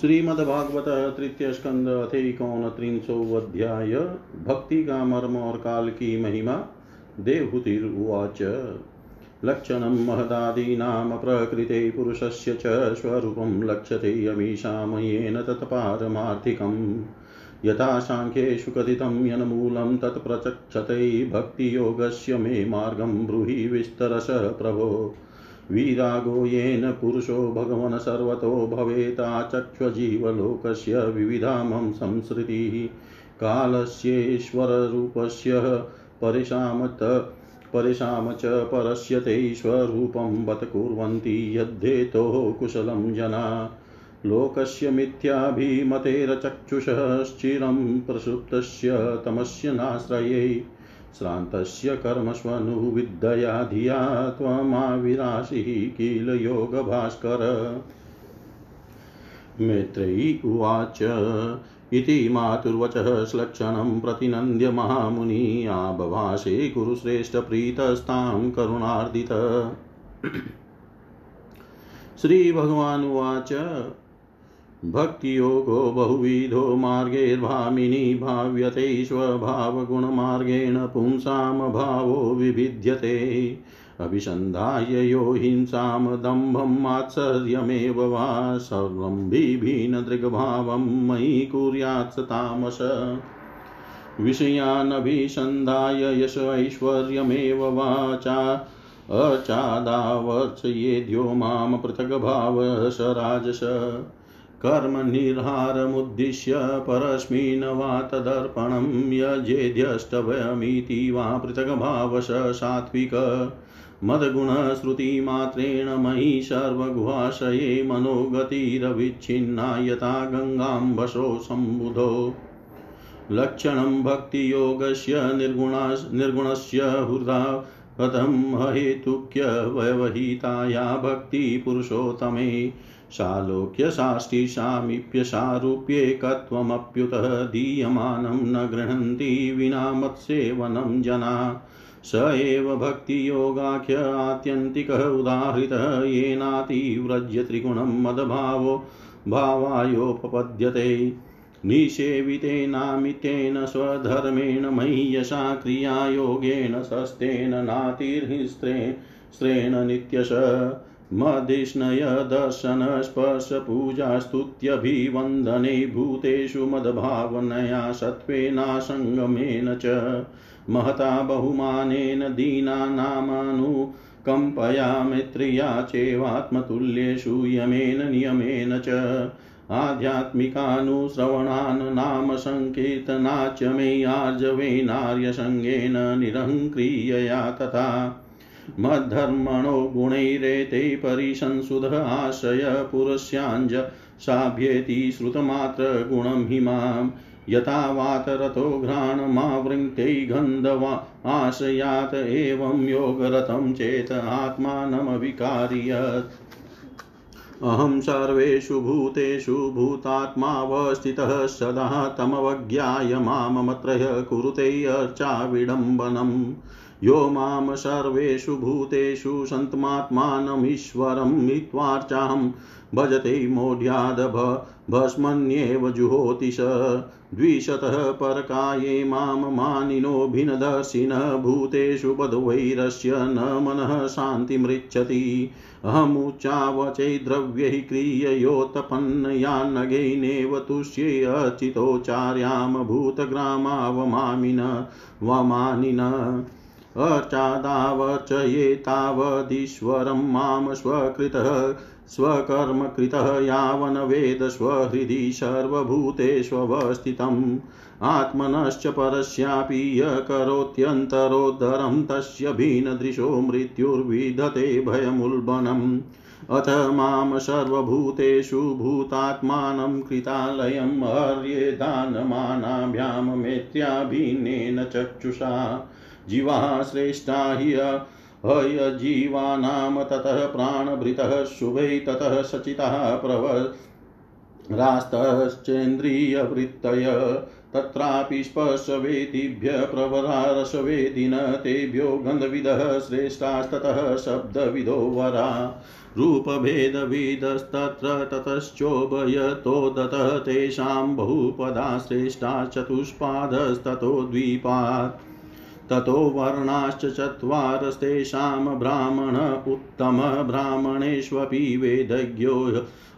श्रीमद्भागवत तृतीय स्कंद अथेकोन त्रिंशोऽध्याय भक्ति का मर्म और काल की महिमा देवहूतिरुवाच लक्षणं महदादीनां प्रकृते पुरुषस्य च स्वरूपं लक्ष्यते अमीषामयेन तत्पारमार्थिकम् यथा साङ्ख्येषु कथितं यन्मूलं तत्प्रचक्षते भक्तियोगस्य मे मार्गं ब्रूहि विस्तरश प्रभो। विरागो येन पुरुषो भगवन् सर्वतो भवेताचक्ष्वजीवलोकस्य विविधामं संसृतिः। कालस्येश्वररूपस्य परेषामत परेषां च परस्य ते स्वरूपं बत कुर्वन्ति यद्धेतोः कुशलं जना। लोकस्य मिथ्याभिमतेरचक्षुषश्चिरं प्रसुप्तस्य तमस्य नाश्रये। श्रान्तस्य कर्मष्वनुविद्यया धिया त्वमाविराशिः किल योगभास्कर। मैत्रेयी उवाच, इति मातुर्वचः श्लक्षणं प्रतिनन्द्य महामुनि आबभाषे कुरुश्रेष्ठप्रीतस्तां करुणार्दित। श्रीभगवानुवाच भक्तियोगो बहुविधो मार्गैर्भामिनी भाव्यते स्वभावगुणमार्गेण पुंसां भावो विभिद्यते। अभिसन्धाय यो हिंसां दम्भं मात्सर्यमेव वा सर्वं बिभिन्नदृग्भावं मयि कुर्यात् तामस। विषयानभिसन्धाय यश ऐश्वर्यमेव वाचा अचादावर्चयेद्यो माँ पृथग्भाव स राजस। कर्मनिर्हारमुद्दिश्य परस्मिन् वा तदर्पणं यजेद्यष्टभयमिति वा पृथग्भावश सात्विक मदगुणश्रुतिमात्रेण मयि सर्वगुहाशये मनोगतिरविच्छिन्ना यथा गङ्गाम्बशो सम्बुधो। लक्षणं भक्तियोगस्य निर्गुणा निर्गुणस्य हृदा कथं हेतुक्य भक्तिपुरुषोत्तमे सालोक्यसाष्टिसामीप्यसारूप्येकत्वमप्युतः दीयमानं न गृह्णन्ति विना मत्सेवनं जना। स एव भक्तियोगाख्य आत्यन्तिकः उदाहृतः येनातिव्रज्य त्रिगुणं मदभावो भावायोपपद्यते। निषेवितेनामितेन स्वधर्मेण मह्यसा क्रियायोगेन सस्तेन नातिर्हिस्त्रेण नित्यश। मदिष्णयदर्शनस्पर्शपूजास्तुत्यभिवन्दने भूतेषु, मद्भावनया सत्त्वेनासङ्गमेन च। महता, बहुमानेन दीनानामनुकम्पया मैत्र्या, चैवात्मतुल्येषु, यमेन, नियमेन च। आध्यात्मिकानुश्रवणान् नाम सङ्कीर्तनाच मे आर्जवेनार्यसङ्गेन निरङ्क्रियया तथा मद्धर्मणो गुणैरेते परिसंसुध आशय पुरुष्याञ्ज साभ्येति श्रुतमात्रगुणं हिमां यथा वातरतो घ्राणमावृङ्क्ते गन्धवा आशयात एवं योगरतं चेत आत्मानमविकार्यत् अहं सर्वेषु भूतेषु भूतात्मावस्थितः सदा तमवज्ञाय माममत्रय कुरुते अर्चाविडम्बनम्। यो माँ सर्वेषु भूतेषु सन्तमात्मानमीश्वरं मित्वार्चां भजते मोढ्याद भस्मन्येव जुहोति स। द्विशतः परकाये माँ मानिनोभिनदर्शिनः भूतेषु पदवैरस्य न मनः शान्तिमृच्छति। अहमुच्चावचै द्रव्यैः क्रिययोत्पन्नयान्नगैनेव तुष्ये अचितोचार्यां भूतग्रामावमामिन वमानिन। अचादावचयेतावदीश्वरं माँ स्वकृतः, स्वकर्मकृतः यावन् वेद स्वहृदि सर्वभूतेष्वस्थितम् आत्मनश्च परस्यापि य करोत्यन्तरोद्धरं तस्य भिन्नदृशो मृत्युर्विधते भयमुल्बणम्। अथ माँ सर्वभूतेषु भूतात्मानं कृतालयं हर्येदानमानाभ्यां मेत्र्याभिन्नेन चक्षुषा। जीवाः श्रेष्ठा हि हयजीवानां ततः प्राणभृतः शुभै ततः सचितः प्रवरास्तश्चेन्द्रियवृत्तय तत्रापि स्पर्शवेदिभ्य प्रवरारसवेदिन तेभ्यो गन्धविदः श्रेष्ठास्ततः शब्दविदो वरा। रूपभेदविदस्तत्र ततश्चोभयतो दतः तेषां बहुपदा श्रेष्ठा चतुष्पादस्ततो द्वीपात्। ततो वर्णाश्च चत्वारस्तेषां ब्राह्मण उत्तम ब्राह्मणेष्वपि वेदज्ञो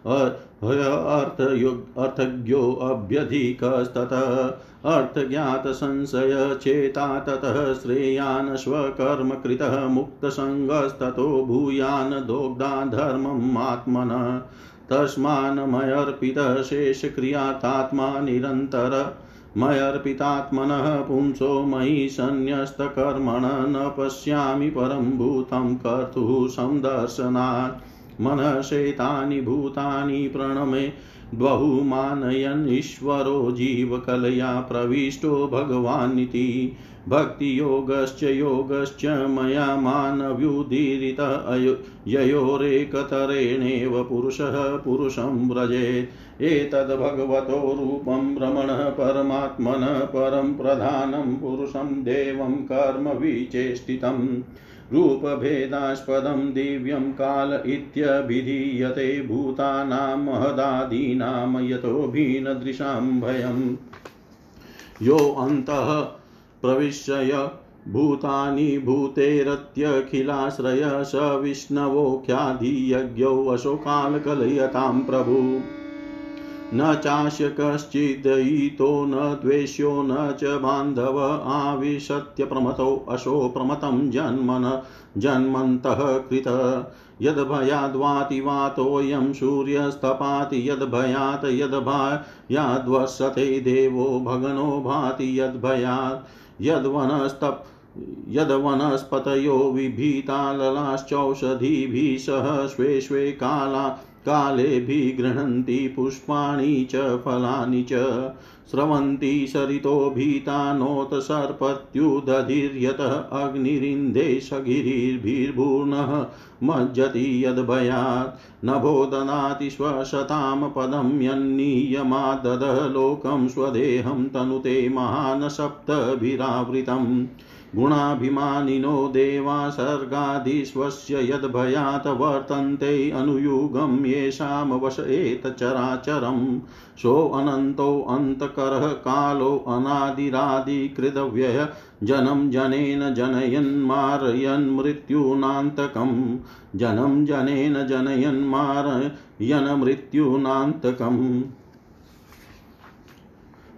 अर्थज्ञोऽभ्यधिकस्ततः अर्थज्ञातसंशयचेता ततः श्रेयान् स्वकर्मकृतः मुक्तसङ्गस्ततो भूयान् दोग्धा धर्मम् आत्मनः तस्मान्मयर्पितः शेषक्रियातात्मा निरन्तर मयर्पितात्मनः पुंसो मयि सन्न्यस्तकर्मण न पश्यामि परं भूतं कर्तुः सन्दर्शनात् मनशेतानि भूतानि प्रणमे बहुमानयन् ईश्वरो जीवकलया प्रविष्टो भगवानिति भक्तियोगश्च योगश्च मया मानव्युदीरित ययोरेकतरेणेव पुरुषः पुरुषं व्रजेत्। एतद्भगवतो रूपं भ्रमणः परमात्मनः परं प्रधानं पुरुषं देवं कर्म विचेष्टितम् रूपभेदास्पदं दिव्यं काल इत्यभिधीयते भूतानां महदादीनां यतोऽभिनदृशां भयम्। यो अन्तः प्रविश्य भूतानि भूतेरत्यखिलाश्रय स विष्णवोऽख्याधियज्ञो वशोकालकलयतां प्रभु। न चास्य कश्चिदयितो न द्वेष्यो, न च बान्धव आविशत्य प्रमतौ अशो प्रमतं जन्मन, जन्मन्तः कृत। यद्भयाद्वाति वातोऽयं सूर्यस्तपाति, यद्भयात् यद्भयाद्वर्षते देवो भगनो भाति यद्भयात् यद्वनस्तप् यद्वनस्पतयो विभीता ललाश्चौषधीभिः सह स्वे स्वे काला कालेभिः गृह्णन्ति, पुष्पाणि च, फलानि च। स्रवन्ति सरितो भीता नोत सर्पत्युदधिर्यतः अग्निरिन्दे सगिरिर्भिर्भूर्णः, मज्जति यद्भयात्। नभो ददाति स्वशतां पदं यन्नीयमाददः, लोकं स्वदेहं तनुते महान् सप्तभिरावृतम्। गुणाभिमानिनो देवा सर्गादिस्वस्य यद्भयात् वर्तन्ते अनुयुगं येषां वश एतचराचरम् सोऽनन्तोऽन्तकरः कालो अनादिरादिकृतव्यय जनं जनेन जनयन् मृत्यूनान्तकम् जनं जनेन जनयन् मृत्यूनान्तकम्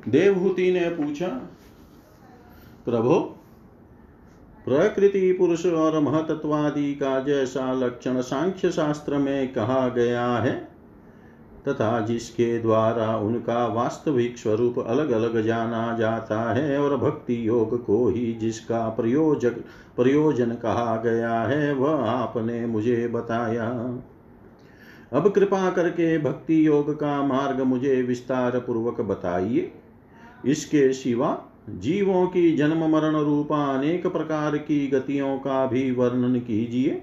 देवहूति ने पूछा, प्रभु प्रकृति, पुरुष और महतत्वादि का जैसा लक्षण सांख्य शास्त्र में कहा गया है, तथा जिसके द्वारा उनका वास्तविक स्वरूप अलग अलग जाना जाता है और भक्ति योग को ही जिसका प्रयोजक, प्रयोजन कहा गया है, वह आपने मुझे बताया। अब कृपा करके भक्ति योग का मार्ग मुझे विस्तार पूर्वक बताइए। इसके सिवा जीवों की जन्म मरण रूपा अनेक प्रकार की गतियों का भी वर्णन कीजिए।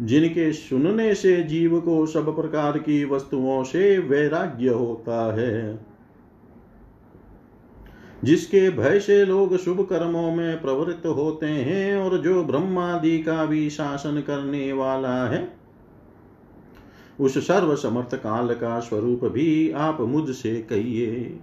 जिनके सुनने से जीव को सब प्रकार की वस्तुओं से वैराग्य होता है। जिसके भय से लोग शुभ कर्मों में प्रवृत्त होते हैं और जो ब्रह्मादि का भी शासन करने वाला है, उस सर्व समर्थ काल का स्वरूप भी आप मुझसे कहिए।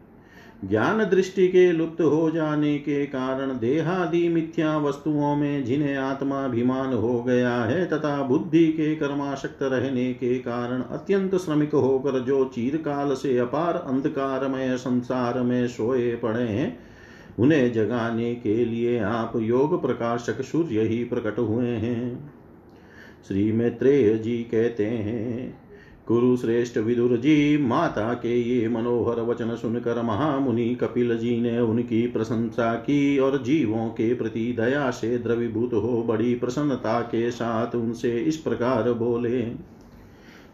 ज्ञान दृष्टि के लुप्त हो जाने के कारण देहादि मिथ्या वस्तुओं में जिन्हें आत्माभिमान हो गया है तथा बुद्धि के कर्माशक्त रहने के कारण अत्यंत श्रमिक होकर जो चीरकाल से अपार अंधकारमय संसार में सोए पड़े हैं, उन्हें जगाने के लिए आप योग प्रकाशक सूर्य ही प्रकट हुए हैं। श्री मैत्रेय जी कहते हैं कुरु श्रेष्ठ विदुर जी, माता के ये मनोहर वचन सुनकर महामुनि कपिल जी ने उनकी प्रशंसा की और जीवों के प्रति दया से द्रवीभूत हो बड़ी प्रसन्नता के साथ उनसे इस प्रकार बोले।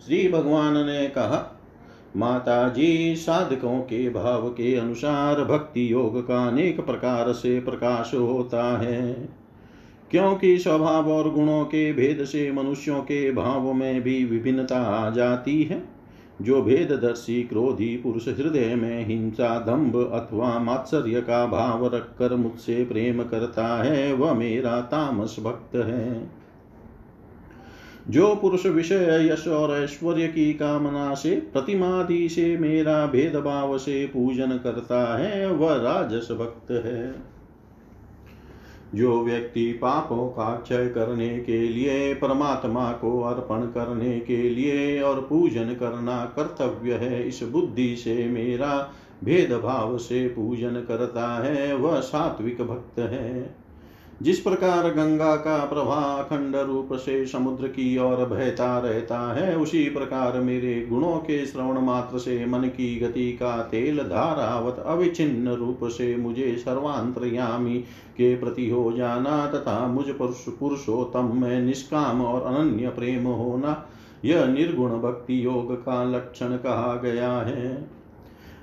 श्री भगवान ने कहा, माता जी, साधकों के भाव के अनुसार भक्ति योग का अनेक प्रकार से प्रकाश होता है। क्योंकि स्वभाव और गुणों के भेद से मनुष्यों के भाव में भी विभिन्नता आ जाती है। जो भेददर्शी, क्रोधी पुरुष हृदय में हिंसा, दंभ अथवा मात्सर्य का भाव रखकर मुझसे प्रेम करता है, वह मेरा तामस भक्त है। जो पुरुष विषय यश और ऐश्वर्य की कामना से, प्रतिमादि से मेरा भेदभाव से पूजन करता है, वह राजस भक्त है। जो व्यक्ति पापों का क्षय करने के लिए, परमात्मा को अर्पण करने के लिए और पूजन करना कर्तव्य है, इस बुद्धि से मेरा भेदभाव से पूजन करता है, वह सात्विक भक्त है। जिस प्रकार गंगा का प्रवाह अखंड रूप से समुद्र की ओर बहता रहता है, उसी प्रकार मेरे गुणों के श्रवण मात्र से मन की गति का तेल धारावत अविचिन्न रूप से मुझे सर्वांतरयामी के प्रति हो जाना तथा मुझ पुरुष पुरुषोत्तम में निष्काम और अनन्य प्रेम होना, यह निर्गुण भक्ति योग का लक्षण कहा गया है।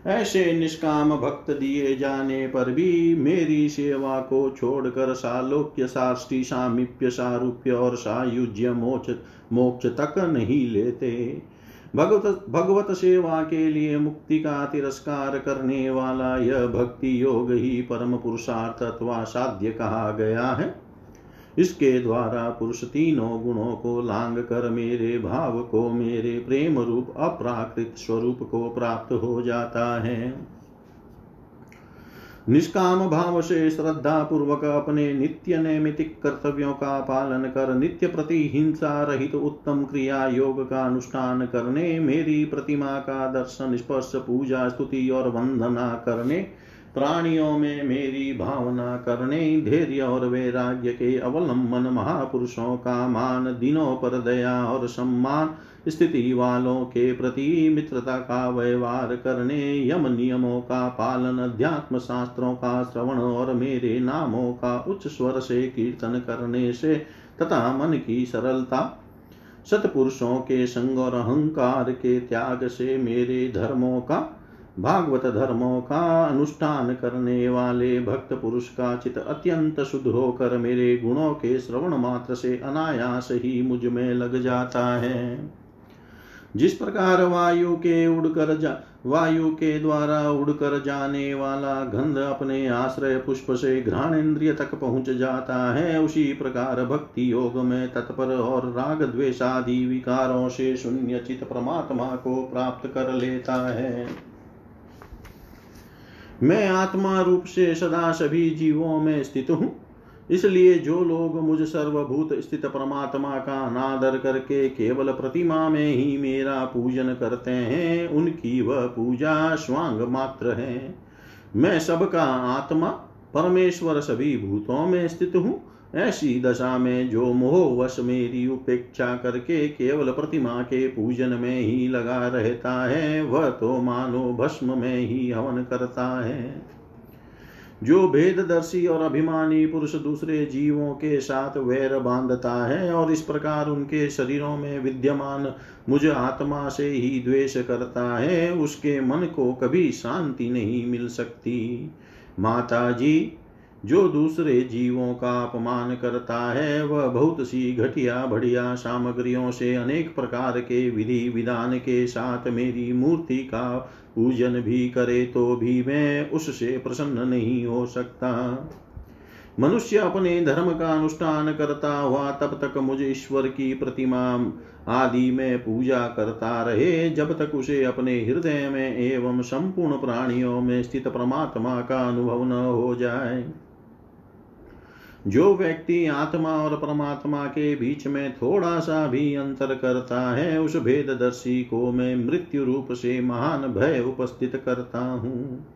ऐसे निष्काम भक्त दिए जाने पर भी मेरी सेवा को छोड़कर सालोक्य, साष्टि, सामीप्य, सारूप्य और सायुज्य मोक्ष मोक्ष तक नहीं लेते। भगवत भगवत सेवा के लिए मुक्ति का तिरस्कार करने वाला यह भक्ति योग ही परम पुरुषार्थ अथवा साध्य कहा गया है। इसके द्वारा पुरुष तीनों गुणों को लांग कर मेरे भाव को मेरे प्रेम रूप अप्राकृत स्वरूप को प्राप्त हो जाता है। निष्काम भाव से श्रद्धा पूर्वक अपने नित्य नैमितिक कर्तव्यों का पालन कर नित्य प्रति हिंसा रहित उत्तम क्रिया योग का अनुष्ठान करने, मेरी प्रतिमा का दर्शन, स्पर्श, पूजा, स्तुति और वंदना करने प्राणियों में मेरी भावना करने, धैर्य और वैराग्य के अवलंबन, महापुरुषों का मान, दिनों पर दया और सम्मान, स्थिति वालों के प्रति मित्रता का व्यवहार करने, यम नियमों का पालन, अध्यात्म शास्त्रों का श्रवण और मेरे नामों का उच्च स्वर से कीर्तन करने से, तथा मन की सरलता, सतपुरुषों के संग और अहंकार के त्याग से मेरे धर्मों का भागवत धर्मों का अनुष्ठान करने वाले भक्त पुरुष का चित अत्यंत शुद्ध होकर मेरे गुणों के श्रवण मात्र से अनायास ही मुझमें लग जाता है। जिस प्रकार वायु के उड़कर जा, वायु के द्वारा उड़कर जाने वाला गंध अपने आश्रय पुष्प से घ्राण इंद्रिय तक पहुँच जाता है, उसी प्रकार भक्ति योग में तत्पर और राग द्वेषादि विकारों से शून्य चित परमात्मा को प्राप्त कर लेता है। मैं आत्मा रूप से सदा सभी जीवों में स्थित हूँ। इसलिए जो लोग मुझ सर्वभूत स्थित परमात्मा का नादर करके केवल प्रतिमा में ही मेरा पूजन करते हैं, उनकी वह पूजा स्वांग मात्र है। मैं सबका आत्मा, परमेश्वर सभी भूतों में स्थित हूँ। ऐसी दशा में जो मोहवश मेरी उपेक्षा करके केवल प्रतिमा के पूजन में ही लगा रहता है, वह तो मानो भस्म में ही हवन करता है। जो भेददर्शी और अभिमानी पुरुष दूसरे जीवों के साथ वैर बांधता है और इस प्रकार उनके शरीरों में विद्यमान मुझ आत्मा से ही द्वेष करता है, उसके मन को कभी शांति नहीं मिल सकती। माता जी जो दूसरे जीवों का अपमान करता है, वह बहुत सी घटिया बढ़िया सामग्रियों से अनेक प्रकार के विधि विधान के साथ मेरी मूर्ति का पूजन भी करे तो भी मैं उससे प्रसन्न नहीं हो सकता। मनुष्य अपने धर्म का अनुष्ठान करता हुआ तब तक मुझे ईश्वर की प्रतिमा आदि में पूजा करता रहे, जब तक उसे अपने हृदय में एवं संपूर्ण प्राणियों में स्थित परमात्मा का अनुभव न हो जाए। जो व्यक्ति आत्मा और परमात्मा के बीच में थोड़ा सा भी अंतर करता है, उस भेददर्शी को मैं मृत्यु रूप से महान भय उपस्थित करता हूँ।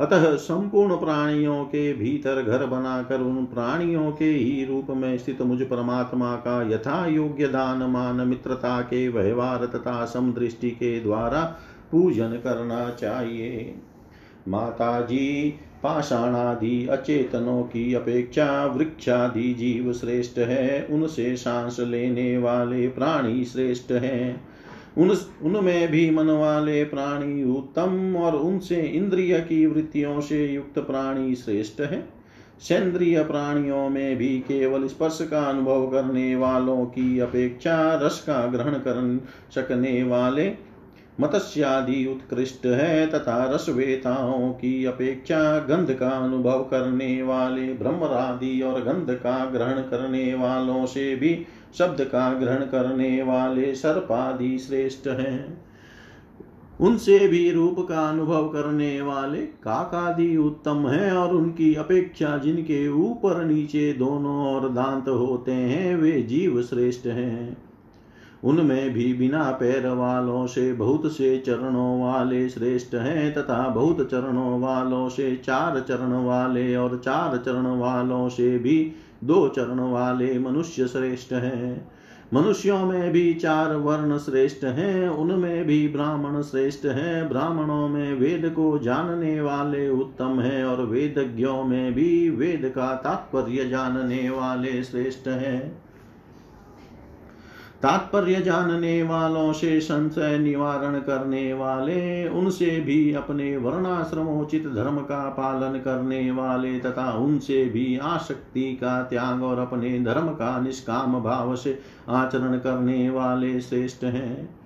अतः संपूर्ण प्राणियों के भीतर घर बनाकर उन प्राणियों के ही रूप में स्थित मुझ परमात्मा का यथा योग्य दान, मान, मित्रता के व्यवहार तथा समदृष्टि के द्वारा पूजन करना चाहिए। माता जी पाषाणादि अचेतनों की अपेक्षा वृक्षादि जीव श्रेष्ठ है। उनसे सांस लेने वाले प्राणी श्रेष्ठ हैं। उन, उनमें भी मन वाले प्राणी उत्तम और उनसे इंद्रिय की वृत्तियों से युक्त प्राणी श्रेष्ठ है। सेंद्रिय प्राणियों में भी केवल स्पर्श का अनुभव करने वालों की अपेक्षा रस का ग्रहण कर सकने वाले मत्स्यादि उत्कृष्ट है तथा रसवेताओं की अपेक्षा गंध का अनुभव करने वाले, ब्रह्मरादि और गंध का ग्रहण करने वालों से भी शब्द का ग्रहण करने वाले सर्पादि श्रेष्ठ हैं। उनसे भी रूप का अनुभव करने वाले काकादि उत्तम है और उनकी अपेक्षा जिनके ऊपर नीचे दोनों और दांत होते हैं, वे जीव श्रेष्ठ हैं। उनमें भी बिना पैर वालों से बहुत से चरणों वाले श्रेष्ठ हैं तथा बहुत चरणों वालों से चार चरण वाले और चार चरण वालों से भी दो चरण वाले मनुष्य श्रेष्ठ हैं। मनुष्यों में भी चार वर्ण श्रेष्ठ हैं, उनमें भी ब्राह्मण श्रेष्ठ हैं। ब्राह्मणों में वेद को जानने वाले उत्तम हैं और वेदज्ञों में भी वेद का तात्पर्य जानने वाले श्रेष्ठ हैं। तात्पर्य जानने वालों से संशय निवारण करने वाले, उनसे भी अपने वर्णाश्रमोचित धर्म का पालन करने वाले तथा उनसे भी आसक्ति का त्याग और अपने धर्म का निष्काम भाव से आचरण करने वाले श्रेष्ठ हैं।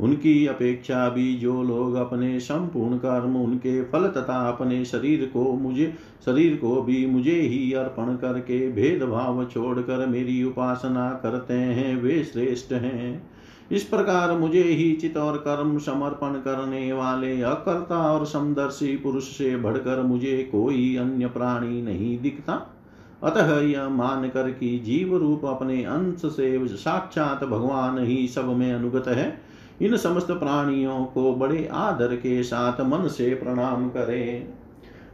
उनकी अपेक्षा भी जो लोग अपने संपूर्ण कर्म, उनके फल तथा अपने शरीर को मुझे, शरीर को भी मुझे ही अर्पण करके भेदभाव छोड़कर मेरी उपासना करते हैं, वे श्रेष्ठ हैं। इस प्रकार मुझे ही चित और कर्म समर्पण करने वाले अकर्ता और समदर्शी पुरुष से बढ़कर मुझे कोई अन्य प्राणी नहीं दिखता। अतः यह मान कर कि जीव रूप अपने अंश से साक्षात भगवान ही सब में अनुगत है। इन समस्त प्राणियों को बड़े आदर के साथ मन से प्रणाम करें।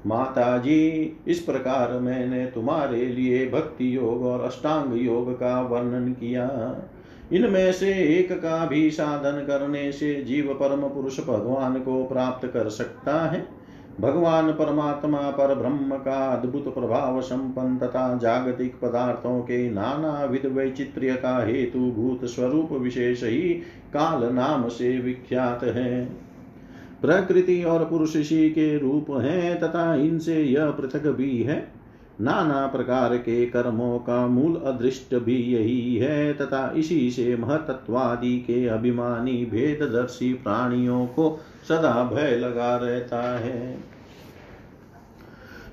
माता जी इस प्रकार मैंने तुम्हारे लिए भक्ति योग और अष्टांग योग का वर्णन किया। इनमें से एक का भी साधन करने से जीव परम पुरुष भगवान को प्राप्त कर सकता है। भगवान परमात्मा पर ब्रह्म का अद्भुत प्रभाव संपन्न तथा जागतिक पदार्थों के नाना विध वैचित्र्य का हेतु भूत स्वरूप विशेष ही काल नाम से विख्यात है। प्रकृति और पुरुष के रूप हैं तथा इनसे यह पृथक भी है। नाना प्रकार के कर्मों का मूल अदृष्ट भी यही है, तथा इसी से महतत्वादि के अभिमानी भेददर्शी प्राणियों को सदा भय लगा रहता है।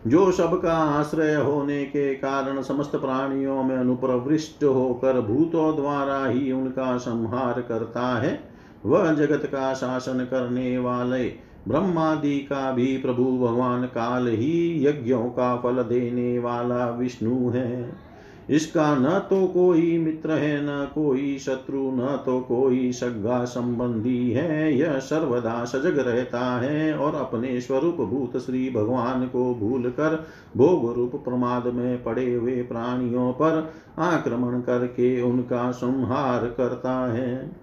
जो सबका आश्रय होने के कारण समस्त प्राणियों में अनुप्रविष्ट होकर भूतों द्वारा ही उनका संहार करता है, वह जगत का शासन करने वाले ब्रह्मादि का भी प्रभु भगवान काल ही यज्ञों का फल देने वाला विष्णु है। इसका न तो कोई मित्र है, न कोई शत्रु, न तो कोई सगा संबंधी है। यह सर्वदा सजग रहता है और अपने स्वरूप भूत श्री भगवान को भूल कर भोग रूप प्रमाद में पड़े हुए प्राणियों पर आक्रमण करके उनका संहार करता है।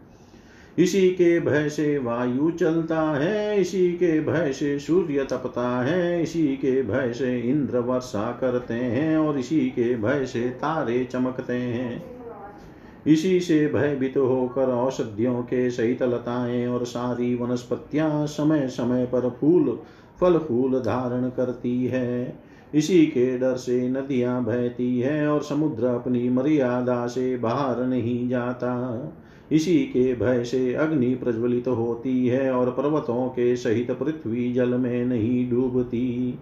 इसी के भय से वायु चलता है, इसी के भय से सूर्य तपता है, इसी के भय से इंद्र वर्षा करते हैं और इसी के भय से तारे चमकते हैं। इसी से भयभीत तो होकर औषधियों के सहित लताएँ और सारी वनस्पतियाँ समय समय पर फूल फल फूल धारण करती है। इसी के डर से नदियाँ बहती है और समुद्र अपनी मर्यादा से बाहर नहीं जाता। इसी के भय से अग्नि प्रज्वलित होती है और पर्वतों के सहित पृथ्वी जल में नहीं डूबती।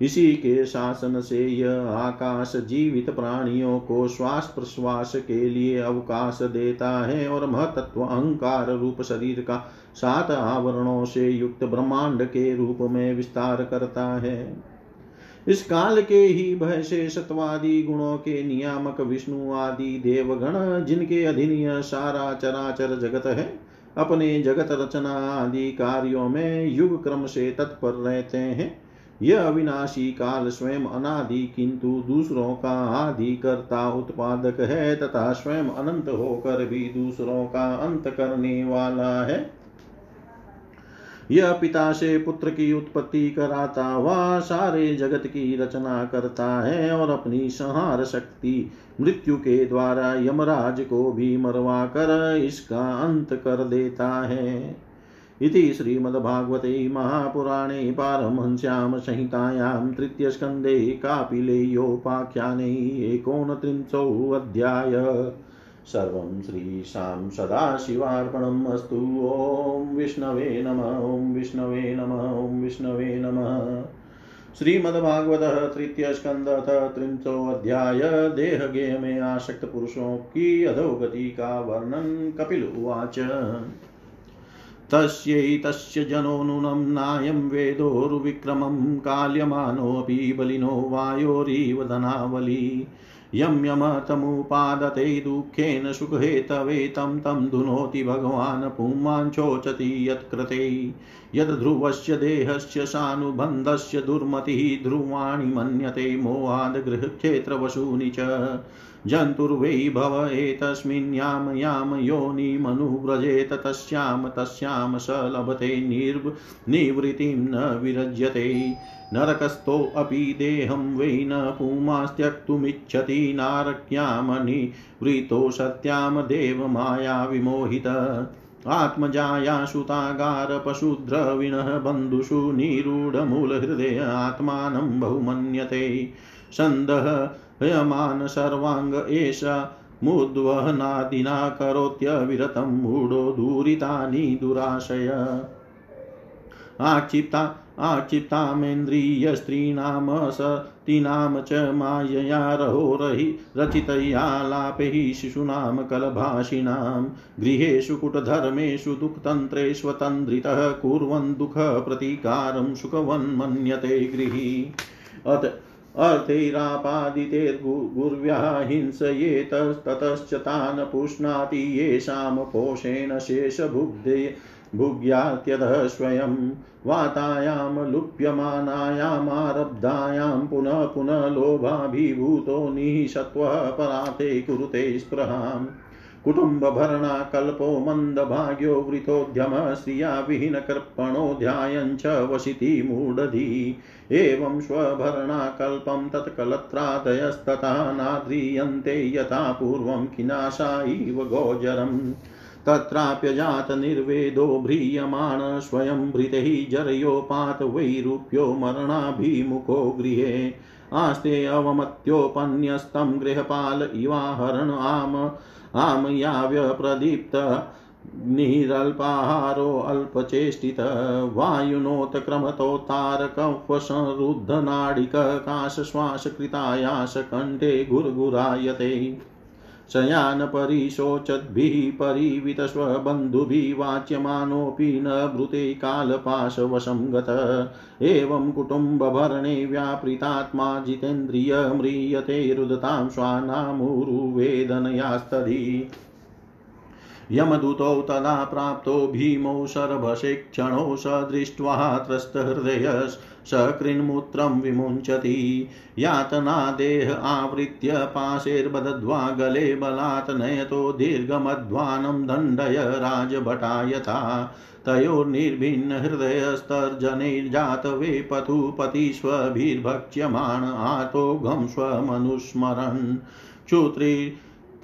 इसी के शासन से यह आकाश जीवित प्राणियों को श्वास प्रश्वास के लिए अवकाश देता है और महतत्व अहंकार रूप शरीर का सात आवरणों से युक्त ब्रह्मांड के रूप में विस्तार करता है। इस काल के ही भय से सत्वादि गुणों के नियामक विष्णु आदि देवगण, जिनके अधीन यह सारा चराचर जगत है, अपने जगत रचना आदि कार्यों में युग क्रम से तत्पर रहते हैं। यह अविनाशी काल स्वयं अनादि, किंतु दूसरों का आदि करता उत्पादक है, तथा स्वयं अनंत होकर भी दूसरों का अंत करने वाला है। यह पिता से पुत्र की उत्पत्ति कराता हुआ सारे जगत की रचना करता है और अपनी संहार शक्ति मृत्यु के द्वारा यमराज को भी मरवा कर इसका अंत कर देता है। इति श्रीमद्भागवते महापुराणे पारमहंस्यां संहितायां तृतीयस्कन्धे कापिलेयोपाख्याने एकोनत्रिंशोऽध्याय। सर्वं श्रीशां सदाशिवार्पणम् ॐ विष्णवे नम, ॐ विष्णवे नम, ॐ विष्णवे नमः। श्रीमद्भागवत तृतीय स्कंद त्रिंशोऽध्याय देहगेह में आसक्त की अधोगति का वर्णन कपिल उवाच। तस्यैतस्य जनो नूनं नायं वेदोर्विक्रमं काल्यमानोऽपि बलिनो वायोरिव धनावली। यं यमतमुपादते दुःखेन सुखहेतवे तं तं धुनोति भगवान् पुमाञ्चोचति यत्कृते। यद्ध्रुवस्य देहस्य सानुबन्धस्य दुर्मतिः ध्रुवाणि मन्यते मोहाद्गृहक्षेत्रवशूनि च। जन्तुर्वै भव एतस्मिन् याम याम योनिमनुव्रजेत तस्यां तस्यां स लभते निर्व निवृत्तिं न विरज्यते। नरकस्थोऽपि देहं वै न पुमास्त्यक्तुमिच्छति नारक्यामनिवृतो सत्यां देवमाया विमोहित। आत्मजाया सुतागारपशुद्रविणः बन्धुषु निरूढमूलहृदय आत्मानं बहुमन्यते। सन्दः हयमान सर्वाङ्ग एषा मुद्वहनादिना करोत्यविरतं मूढो दूरितानि दुराशय। आक्षिप्ता, आक्षिप्तामेन्द्रियस्त्रीणाम सतीनां च मायया रहोरहि रचितयालापैः शिशूनां कलभाषिणां गृहेषु कुटधर्मेषु दुःखतन्त्रेष्वतन्द्रितः कुर्वन् दुःखप्रतीकारं सुखवन्मन्यते गृही। अत अर्थैरापादितेर्गुर्व्या हिंसयेतस्ततश्च तान् पुष्णाति येषां पोषेण शेषभुग्धे भुग्यात्यतः स्वयं। वातायां लुप्यमानायामारब्धायां पुनः पुनः लोभाभिभूतो निःसत्त्वः पराते कुरुते स्पृहाम्। कुटुम्बभरणाकल्पो मन्दभाग्यो वृथोद्यमः श्रिया विहीनकर्पणो च वसिति मूढधी। एवं स्वभरणाकल्पं तत्कलत्रादयस्तथा नाद्रियन्ते यथा पूर्वं किनाशा इव गोचरम्। तत्राप्यजातनिर्वेदो भ्रीयमाण स्वयं भृतैः जरयोपात वैरूप्यो मरणाभिमुखो गृहे। आस्ते अवमत्योपन्यस्तं गृहपाल इवाहरण आम। आमयाव्यप्रदीप्त निरल्पाहारोऽल्पचेष्टित वायुनोतक्रमतोत्तारकश्वसरुद्धनाडिककाशश्वासकृतायास कण्ठे गुर्गुरायते शयानपरिशोचद्भिः परिवितस्वबन्धुभिः वाच्यमानोऽपि न भृते कालपाशवशं गत एवं कुटुम्बभरणे व्यापृतात्मा जितेन्द्रिय म्रियते रुदतां स्वानामुरुवेदनयास्तधि। यमदूतौ तदा प्राप्तो भीमौ शरभसेक्षणौ स दृष्ट्वा त्रस्तहृदय सकृन्मूत्रं विमुञ्चति। यातनादेह आवृत्य पाशैर्बदध्वा गले बलात् नयतो दीर्घमध्वानं दण्डय राजभटा यथा। तयोर्निर्भिन्नहृदयस्तर्जनैर्जातवे पथुपतिष्वभिर्भक्ष्यमाण आतोघं स्वमनुस्मरन्। क्षुत्री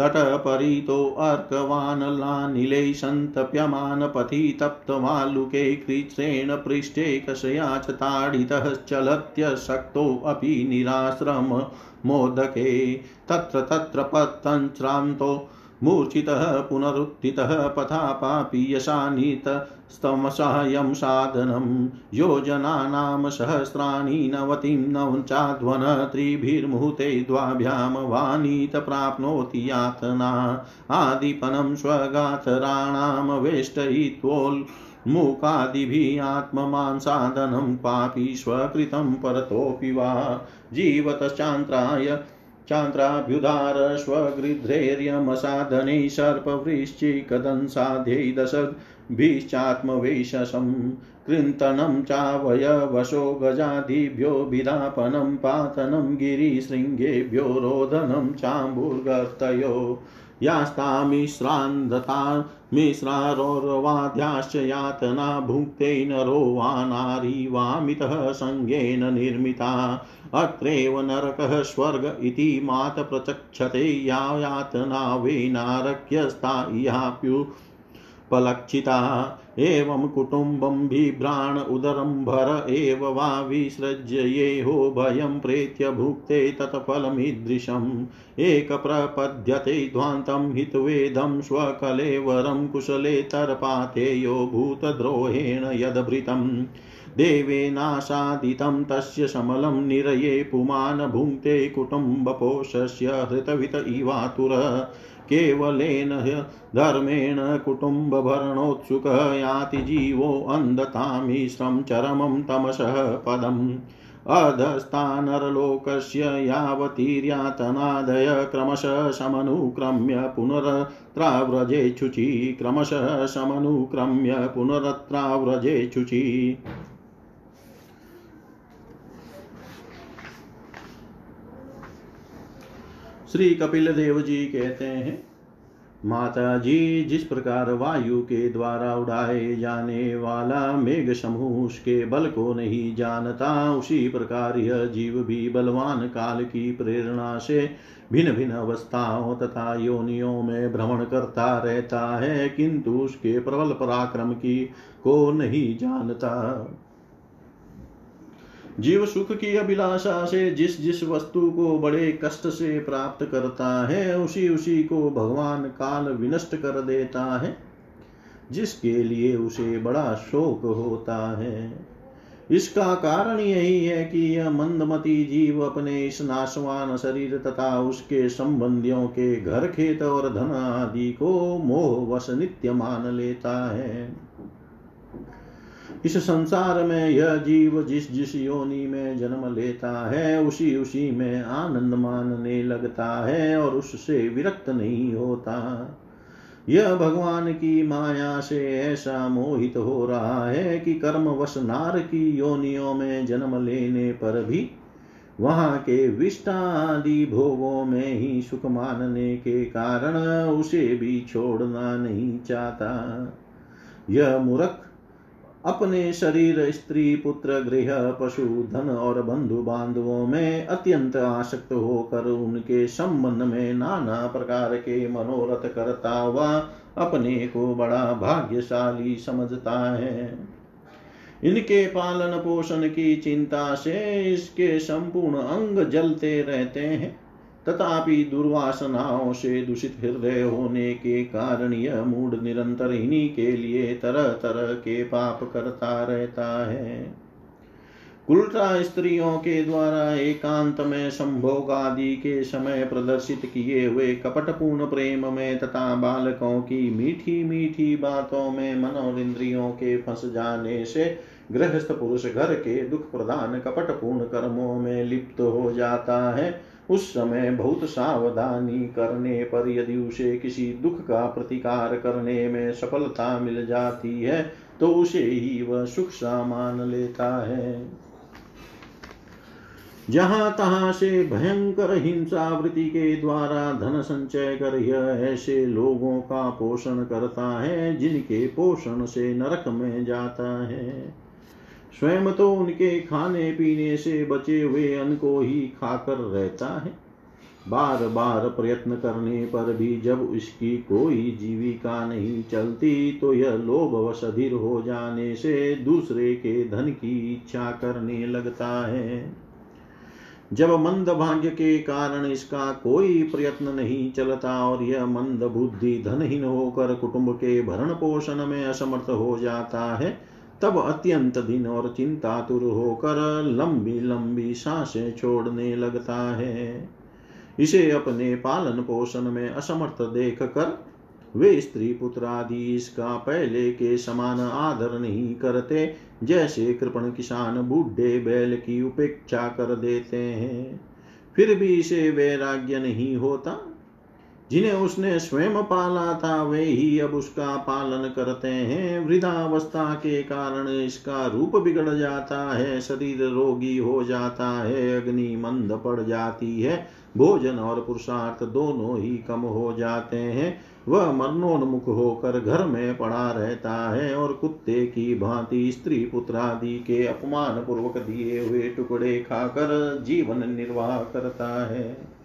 तटपरितोऽर्कवानलानिलै सन्तप्यमान पथि तप्तवालुके कृच्छ्रेण पृष्ठे कषया च ताडितः चलत्यशक्तोऽपि निराश्रम मोदके तत्र तत्र पतञ्च्रान्तो मूर्छितः पुनरुत्थितः पथापापीयशानीतस्तमसायं साधनं योजनानां सहस्राणि नवतिं नवचाध्वन त्रिभिर्मुहूर्ते द्वाभ्यां वानीत प्राप्नोति यातना आदिपनं स्वगाथराणां वेष्टयित्वोल्मुखादिभिः आत्ममांसादनं पापी स्वकृतं परतोऽपि वा जीवतश्चान्त्राय चान्द्राभ्युदार स्वगृध्रैर्यमसाधने सर्पवृश्चिकदंसाध्यै दशद्भिश्चात्मवेशसं कृन्तनं चावयवशो गजादिभ्यो विदापनं पातनं गिरिशृङ्गेभ्यो रोदनं चाम्बुर्गर्तयो यास्तामिश्रान्धता मिश्रारोर्वाद्याश्च यातना भुङ्क्ते नरो वा नारी वामितः सङ्गेन निर्मिता। अत्रैव नरकः स्वर्ग इति मात प्रचक्षते या यातना वै नारक्यस्ता इहाप्यु पलक्षिता एवं कुटुम्बं बिभ्राण उदरं भर एव वा विसृज्य ये हो भयं प्रेत्य भुक्ते तत्फलमीदृशम्। एकप्रपद्यते ध्वान्तं हितवेदं स्वकलेवरं कुशलेतरपाथेयो भूतद्रोहेण यदभृतम्। देवेनासादितं तस्य समलं निरये पुमान् भुङ्क्ते कुटुम्बपोषस्य हृतवित इवातुर। केवलेन धर्मेण कुटुम्बभरणोत्सुकः याति जीवोऽन्धतामिश्रं चरमं तमसः पदम्। अधस्तानरलोकस्य यावतीर्यातनादय क्रमशः समनुक्रम्य पुनरत्राव्रजेच्छुचि क्रमशः समनुक्रम्य पुनरत्राव्रजेच्छुचि श्री कपिल देव जी कहते हैं, माता जी, जिस प्रकार वायु के द्वारा उड़ाए जाने वाला मेघ समूह उसके बल को नहीं जानता, उसी प्रकार यह जीव भी बलवान काल की प्रेरणा से भिन्न भिन्न अवस्थाओं तथा योनियों में भ्रमण करता रहता है, किंतु उसके प्रबल पराक्रम की को नहीं जानता। जीव सुख की अभिलाषा से जिस जिस वस्तु को बड़े कष्ट से प्राप्त करता है, उसी उसी को भगवान काल विनष्ट कर देता है, जिसके लिए उसे बड़ा शोक होता है। इसका कारण यही है कि यह मंदमती जीव अपने इस नाशवान शरीर तथा उसके संबंधियों के घर, खेत और धन आदि को मोह वश नित्य मान लेता है। इस संसार में यह जीव जिस जिस योनि में जन्म लेता है, उसी उसी में आनंद मानने लगता है और उससे विरक्त नहीं होता। यह भगवान की माया से ऐसा मोहित हो रहा है कि कर्म वश नार की योनियों में जन्म लेने पर भी वहाँ के विष्टा आदि भोगों में ही सुख मानने के कारण उसे भी छोड़ना नहीं चाहता। यह मूर्ख अपने शरीर, स्त्री, पुत्र, गृह, पशु, धन और बंधु बांधवों में अत्यंत आसक्त होकर उनके संबंध में नाना प्रकार के मनोरथ करता हुआ अपने को बड़ा भाग्यशाली समझता है। इनके पालन पोषण की चिंता से इसके संपूर्ण अंग जलते रहते हैं। तथापि दुर्वासनाओं से दूषित हृदय होने के कारण यह मूड निरंतर इन्हीं के लिए तरह तरह के पाप करता रहता है। उल्टा स्त्रियों के द्वारा एकांत में संभोग आदि के समय प्रदर्शित किए हुए कपटपूर्ण प्रेम में तथा बालकों की मीठी मीठी बातों में मन और इंद्रियों के फंस जाने से गृहस्थ पुरुष घर के दुख प्रदान कपटपूर्ण कर्मों में लिप्त हो जाता है। उस समय बहुत सावधानी करने पर यदि उसे किसी दुख का प्रतिकार करने में सफलता मिल जाती है तो उसे ही वह सुख सा मान लेता है। जहाँ तहां से भयंकर हिंसा वृत्ति के द्वारा धन संचय कर यह ऐसे लोगों का पोषण करता है, जिनके पोषण से नरक में जाता है। स्वयं तो उनके खाने पीने से बचे हुए अन्न को ही खाकर रहता है। बार बार प्रयत्न करने पर भी जब इसकी कोई जीविका नहीं चलती तो यह लोभ वशधीर हो जाने से दूसरे के धन की इच्छा करने लगता है। जब मंद भाग्य के कारण इसका कोई प्रयत्न नहीं चलता और यह मंद बुद्धि धनहीन होकर कुटुंब के भरण पोषण में असमर्थ हो जाता है तब अत्यंत दिन और चिंतातुर होकर लंबी लंबी साँसें छोड़ने लगता है। इसे अपने पालन पोषण में असमर्थ देख कर वे स्त्री पुत्र आदि इसका पहले के समान आदर नहीं करते, जैसे कृपण किसान बूढ़े बैल की उपेक्षा कर देते हैं। फिर भी इसे वैराग्य नहीं होता जिन्हें उसने स्वयं पाला था, वे ही अब उसका पालन करते हैं। वृद्धावस्था के कारण इसका रूप बिगड़ जाता है, शरीर रोगी हो जाता है, अग्नि मंद पड़ जाती है, भोजन और पुरुषार्थ दोनों ही कम हो जाते हैं। वह मरणोन्मुख होकर घर में पड़ा रहता है और कुत्ते की भांति स्त्री पुत्र आदि के अपमान पूर्वक दिए हुए टुकड़े खाकर जीवन निर्वाह करता है।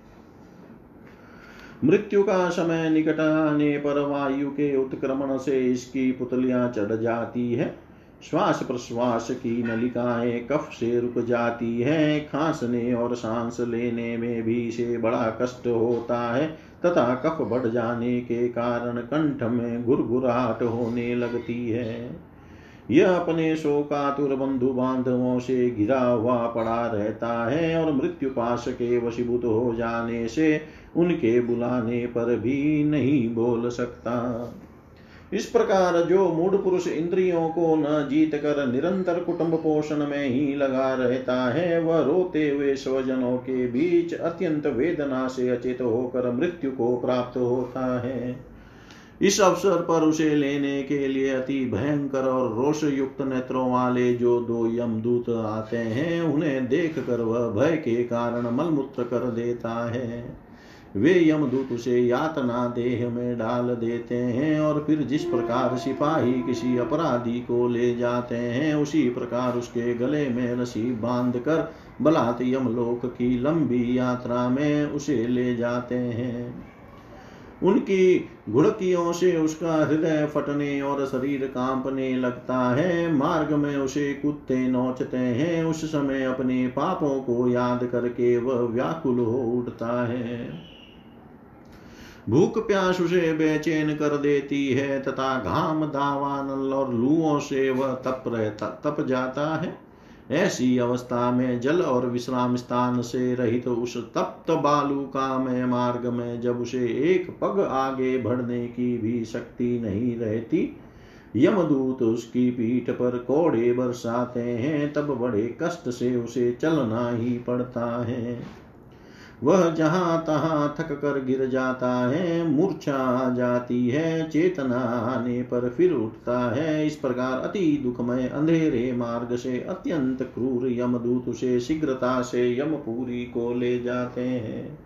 मृत्यु का समय निकट आने पर वायु के उत्क्रमण से इसकी पुतलियाँ चढ़ जाती है। श्वास प्रश्वास की नलिकाएँ कफ से रुक जाती है। खांसने और सांस लेने में भी इसे बड़ा कष्ट होता है, तथा कफ बढ़ जाने के कारण कंठ में गुरगुराहट होने लगती है। यह अपने शोकातुर बंधु बांधवों से घिरा हुआ पड़ा रहता है और मृत्यु पाश के वशीभूत हो जाने से उनके बुलाने पर भी नहीं बोल सकता। इस प्रकार जो मूढ़ पुरुष इंद्रियों को न जीत कर निरंतर कुटुंब पोषण में ही लगा रहता है, वह रोते हुए स्वजनों के बीच अत्यंत वेदना से अचेत होकर मृत्यु को प्राप्त होता है। इस अवसर पर उसे लेने के लिए अति भयंकर और रोष युक्त नेत्रों वाले जो दो यमदूत आते हैं, उन्हें देख कर वह भय के कारण मलमूत्र कर देता है। वे यमदूत उसे यातना देह में डाल देते हैं और फिर जिस प्रकार सिपाही किसी अपराधी को ले जाते हैं, उसी प्रकार उसके गले में रसी बाँध कर बलात् यमलोक की लंबी यात्रा में उसे ले जाते हैं। उनकी घुड़कियों से उसका हृदय फटने और शरीर कांपने लगता है। मार्ग में उसे कुत्ते नोचते हैं। उस समय अपने पापों को याद करके वह व्याकुल हो उठता है। भूख प्यास उसे बेचैन कर देती है तथा घाम, दावानल और लुओं से वह तप रहता, तप जाता है। ऐसी अवस्था में जल और विश्राम स्थान से रहित उस तप्त बालू का मैं मार्ग में जब उसे एक पग आगे बढ़ने की भी शक्ति नहीं रहती, यमदूत उसकी पीठ पर कोड़े बरसाते हैं, तब बड़े कष्ट से उसे चलना ही पड़ता है। वह जहाँ तहां थक कर गिर जाता है, मूर्छा आ जाती है, चेतना आने पर फिर उठता है। इस प्रकार अति दुखमय अंधेरे मार्ग से अत्यंत क्रूर यमदूत उसे शीघ्रता से यमपुरी को ले जाते हैं।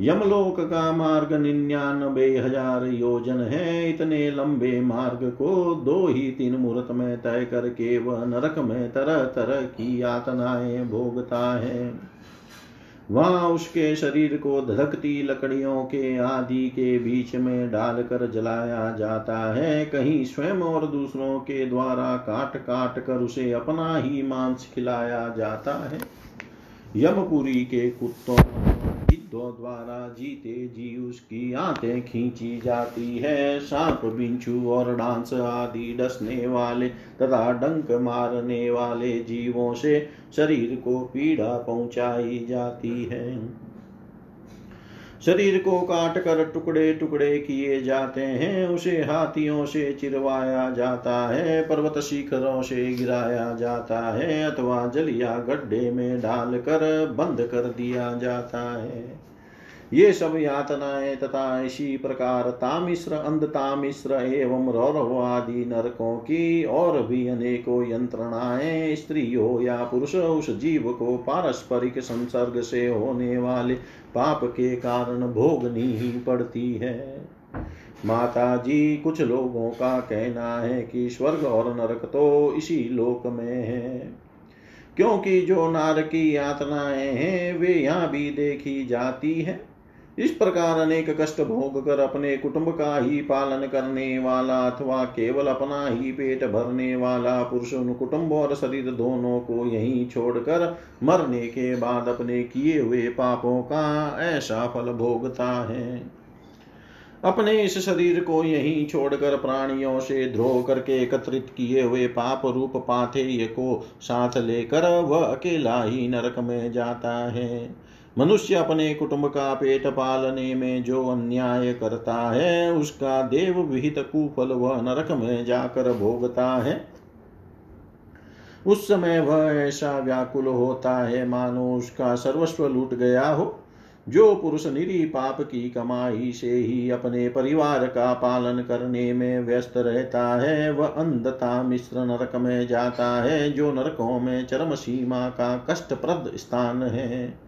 यमलोक का मार्ग निन्यानबे हज़ार योजन है। इतने लंबे मार्ग को दो ही तीन मुहूर्त में तय करके वह नरक में तरह तरह की यातनाएँ भोगता है। वहाँ उसके शरीर को धधकती लकड़ियों के आदि के बीच में डालकर जलाया जाता है। कहीं स्वयं और दूसरों के द्वारा काट काट कर उसे अपना ही मांस खिलाया जाता है। यमपुरी के कुत्तों गिद्धों द्वारा जीते, जी उसकी आंतें खींची जाती है। सांप, बिंचू और डांस आदि डसने वाले तथा डंक मारने वाले जीवों से शरीर को पीड़ा पहुंचाई जाती है। शरीर को काट कर टुकड़े टुकड़े किए जाते हैं। उसे हाथियों से चिरवाया जाता है, पर्वत शिखरों से गिराया जाता है अथवा जलिया गड्ढे में डालकर बंद कर दिया जाता है। ये सब यातनाएँ तथा इसी प्रकार तामिश्र अंध तामिश्र एवं रौरव आदि नरकों की और भी अनेकों यंत्रणाएँ स्त्री हो या पुरुष उस जीव को पारस्परिक संसर्ग से होने वाले पाप के कारण भोगनी ही पड़ती है। माता जी कुछ लोगों का कहना है कि स्वर्ग और नरक तो इसी लोक में है। क्योंकि जो नार की यातनाएँ हैं, वे यहाँ भी देखी जाती है। इस प्रकार अनेक कष्ट भोग कर अपने कुटुंब का ही पालन करने वाला अथवा केवल अपना ही पेट भरने वाला पुरुष, उन कुटुंब और शरीर दोनों को यहीं छोड़कर मरने के बाद अपने किए हुए पापों का ऐसा फल भोगता है। अपने इस शरीर को यहीं छोड़कर प्राणियों से ध्रो करके एकत्रित किए हुए पाप रूप पाथेय को साथ लेकर वह अकेला ही नरक में जाता है। मनुष्य अपने कुटुंब का पेट पालने में जो अन्याय करता है, उसका देव विहित कुफल वह नरक में जाकर भोगता है। उस समय वह ऐसा व्याकुल होता है, मानो उसका सर्वस्व लूट गया हो। जो पुरुष निरी पाप की कमाई से ही अपने परिवार का पालन करने में व्यस्त रहता है, वह अंधता मिश्र नरक में जाता है, जो नरकों में चरम सीमा का कष्टप्रद स्थान है।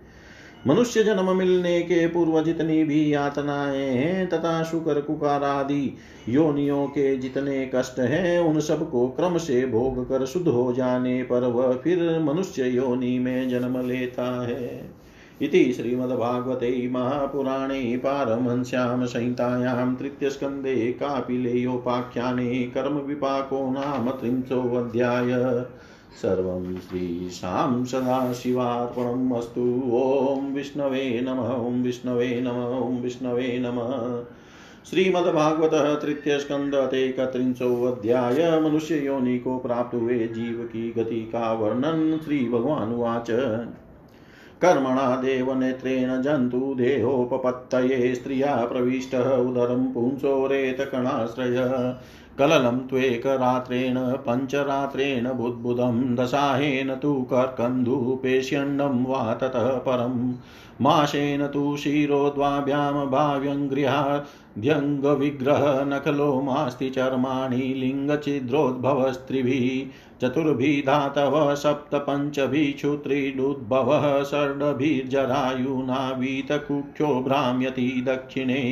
मनुष्य जन्म मिलने के पूर्व जितनी भी यातनाएँ हैं तथा शुकर, कुकार आदि योनियों के जितने कष्ट हैं, उन सबको क्रम से भोग कर शुद्ध हो जाने पर वह फिर मनुष्य योनि में जन्म लेता है। इति श्रीमद्भागवते महापुराणे पारमहंस्यां संहितायां तृतीयस्कन्धे कापिलेयोपाख्याने कर्मविपाको नाम त्रिंशोऽध्याय। सर्वं श्रीशां सदाशिवार्पणम् ॐ विष्णवे नमः, ॐ विष्णवे नमः, ॐ विष्णवे नमः। श्रीमद्भागवत तृतीय स्कंद अध्याय मनुष्य योनि प्राप्त हुए जीव की गति का वर्णन श्री भगवान उवाच। कर्मणा देवनेत्रेण जन्तुदेहोपपत्तये स्त्रिया प्रविष्टः, उदरं पुंसोरेतकणाश्रय कललं त्वेकरात्रेण पञ्चरात्रेण बुद्बुदं दशाहेन तु कर्कन्धुपेष्यण्डं वा ततः परं मासेन तु शिरोद्वाभ्यां भाव्यङ्गृहाद्यङ्गविग्रह नखलो मास्ति चर्माणि लिङ्गछिद्रोद्भवस्त्रिभिः चतुर्भिधातव सप्तपञ्चभिक्षुत्रिडुद्भवः षड्भिर्जरायुनावीतकुख्यो भ्राम्यति दक्षिणे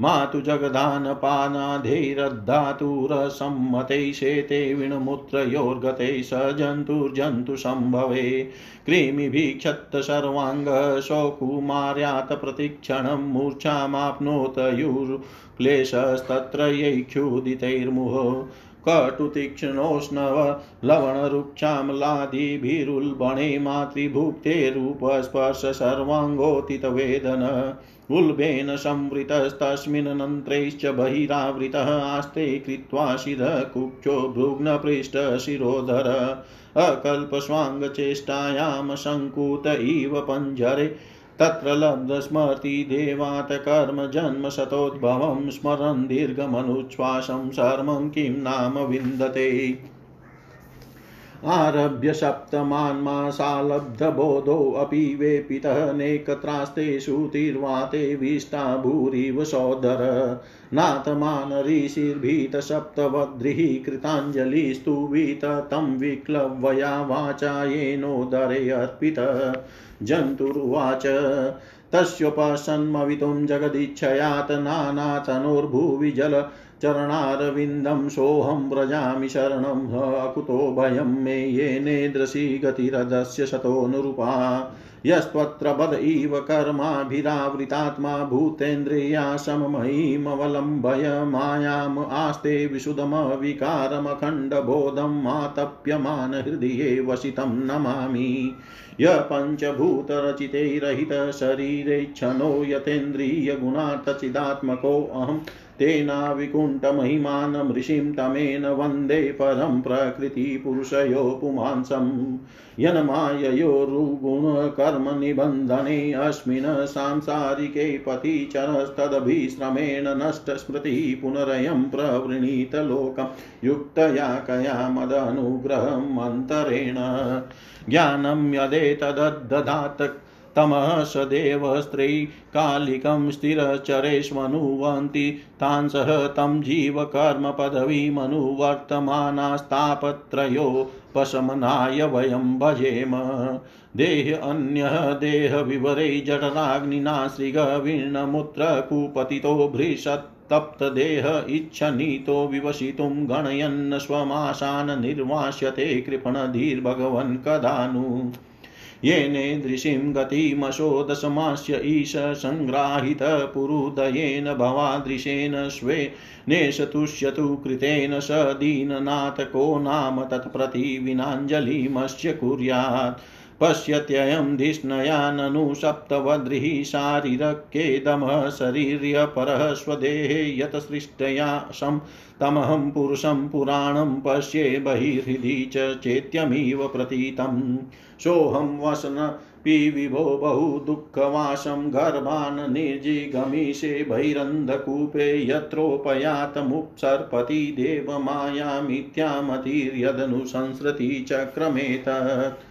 मातु जगदानपानाधैरद्धातुरसम्मते शेते विणमूत्रयोर्गते स जन्तुर्जन्तुसम्भवे कृमिभिक्षत्त सर्वाङ्गशोकुमार्यात् प्रतिक्षणं मूर्छामाप्नोतयुर्क्लेशस्तत्र यैक्षुदितैर्मुः कटुतीक्ष्णोष्णव लवणरुक्षामलादिभिरुल्बणे मातृभुक्तेरूपस्पर्श सर्वाङ्गोतितवेदन उल्बेन संवृतस्तस्मिन्नन्त्रैश्च बहिरावृतः आस्ते कृत्वा शिरकुक्षो भृग्नपृष्ठशिरोधर। अकल्पस्वाङ्गचेष्टायां सङ्कुत इव पञ्जरे तत्र लब्धस्मर्ति देवात् कर्मजन्म शतोद्भवं स्मरन् दीर्घमनुच्छ्वासं सर्वं किं नाम विन्दते। आरभ्य सप्तमान्मासालब्धबोधोऽपि वेपितः नेकत्रास्तेषु तीर्वाते विष्टा भूरिव सोदर। नाथमान ऋषिर्भीतसप्तवद्रिः कृताञ्जलिस्तुवित तं विक्लव्यया वाचा येनोदरे अर्पित। जन्तुरुवाच, तस्योपसन्मवितुं जगदिच्छयात् नानातनोर्भुवि जल चरणारविन्दं सोऽहं व्रजामि शरणं अकुतो भयं मे येनेदृशी गतिरदस्य शतोऽनुरूपा यस्त्वत्र बद इव कर्माभिरावृतात्मा भूतेन्द्रिया सममयीमवलम्बय मायाम् आस्ते विशुद्धमविकारमखण्डबोधम् आतप्यमान हृदये वसितं नमामि। य पञ्चभूतरचितैरहितशरीरेच्छनो यतेन्द्रियगुणार्थचिदात्मकोऽहं तेनाविकुण्ठमहिमानं ऋषिं तमेन वंदे परं प्रकृतिपुरुषयो पुमांसम् यन्माययोरुगुणकर्मनिबन्धने अस्मिन् सांसारिके पतिचरस्तदभिश्रमेण नष्टस्मृतिः पुनरयं प्रवृणीतलोकं युक्तया कया मदनुग्रहम् अन्तरेण ज्ञानं यदेतददधात् तमः सदेव स्त्रैकालिकं स्थिरचरेष्वनुवन्ति। तान् सह तं जीवकर्मपदवीमनुवर्तमानास्तापत्रयोपशमनाय वयं भजेम। देह अन्यः देहविवरे जठराग्निना सृगवीर्णमुत्रकुपतितो भृशत् तप्तदेह इच्छनीतो विवसितुं गणयन् स्वमाशान् निर्वास्यते कृपणधीर्भगवन् कदा नु येनेदृशीं गतिमशोदशमास्य ईश सङ्ग्राहितपुरुदयेन भवादृशेन स्वे नेशतुष्यतु कृतेन स दीननाथ को नाम तत्प्रति विनाञ्जलिमस्य कुर्यात्। पश्यत्ययं धिष्णया ननु सप्तवद्रिः शारीरकेदमः शरीर्यपरः स्वदेहे यत सृष्टया शं तमहं पुरुषं पुराणं पश्ये बहिर्हृदि च चेत्यमिव प्रतीतं सोऽहं वसनपि विभो बहु दुःखवासं गर्भान् निर्जिगमीशे बहिरन्धकूपे यत्रोपयातमुत्सर्पति देवमायामित्यामतिर्यदनुसंसृति चक्रमेतत्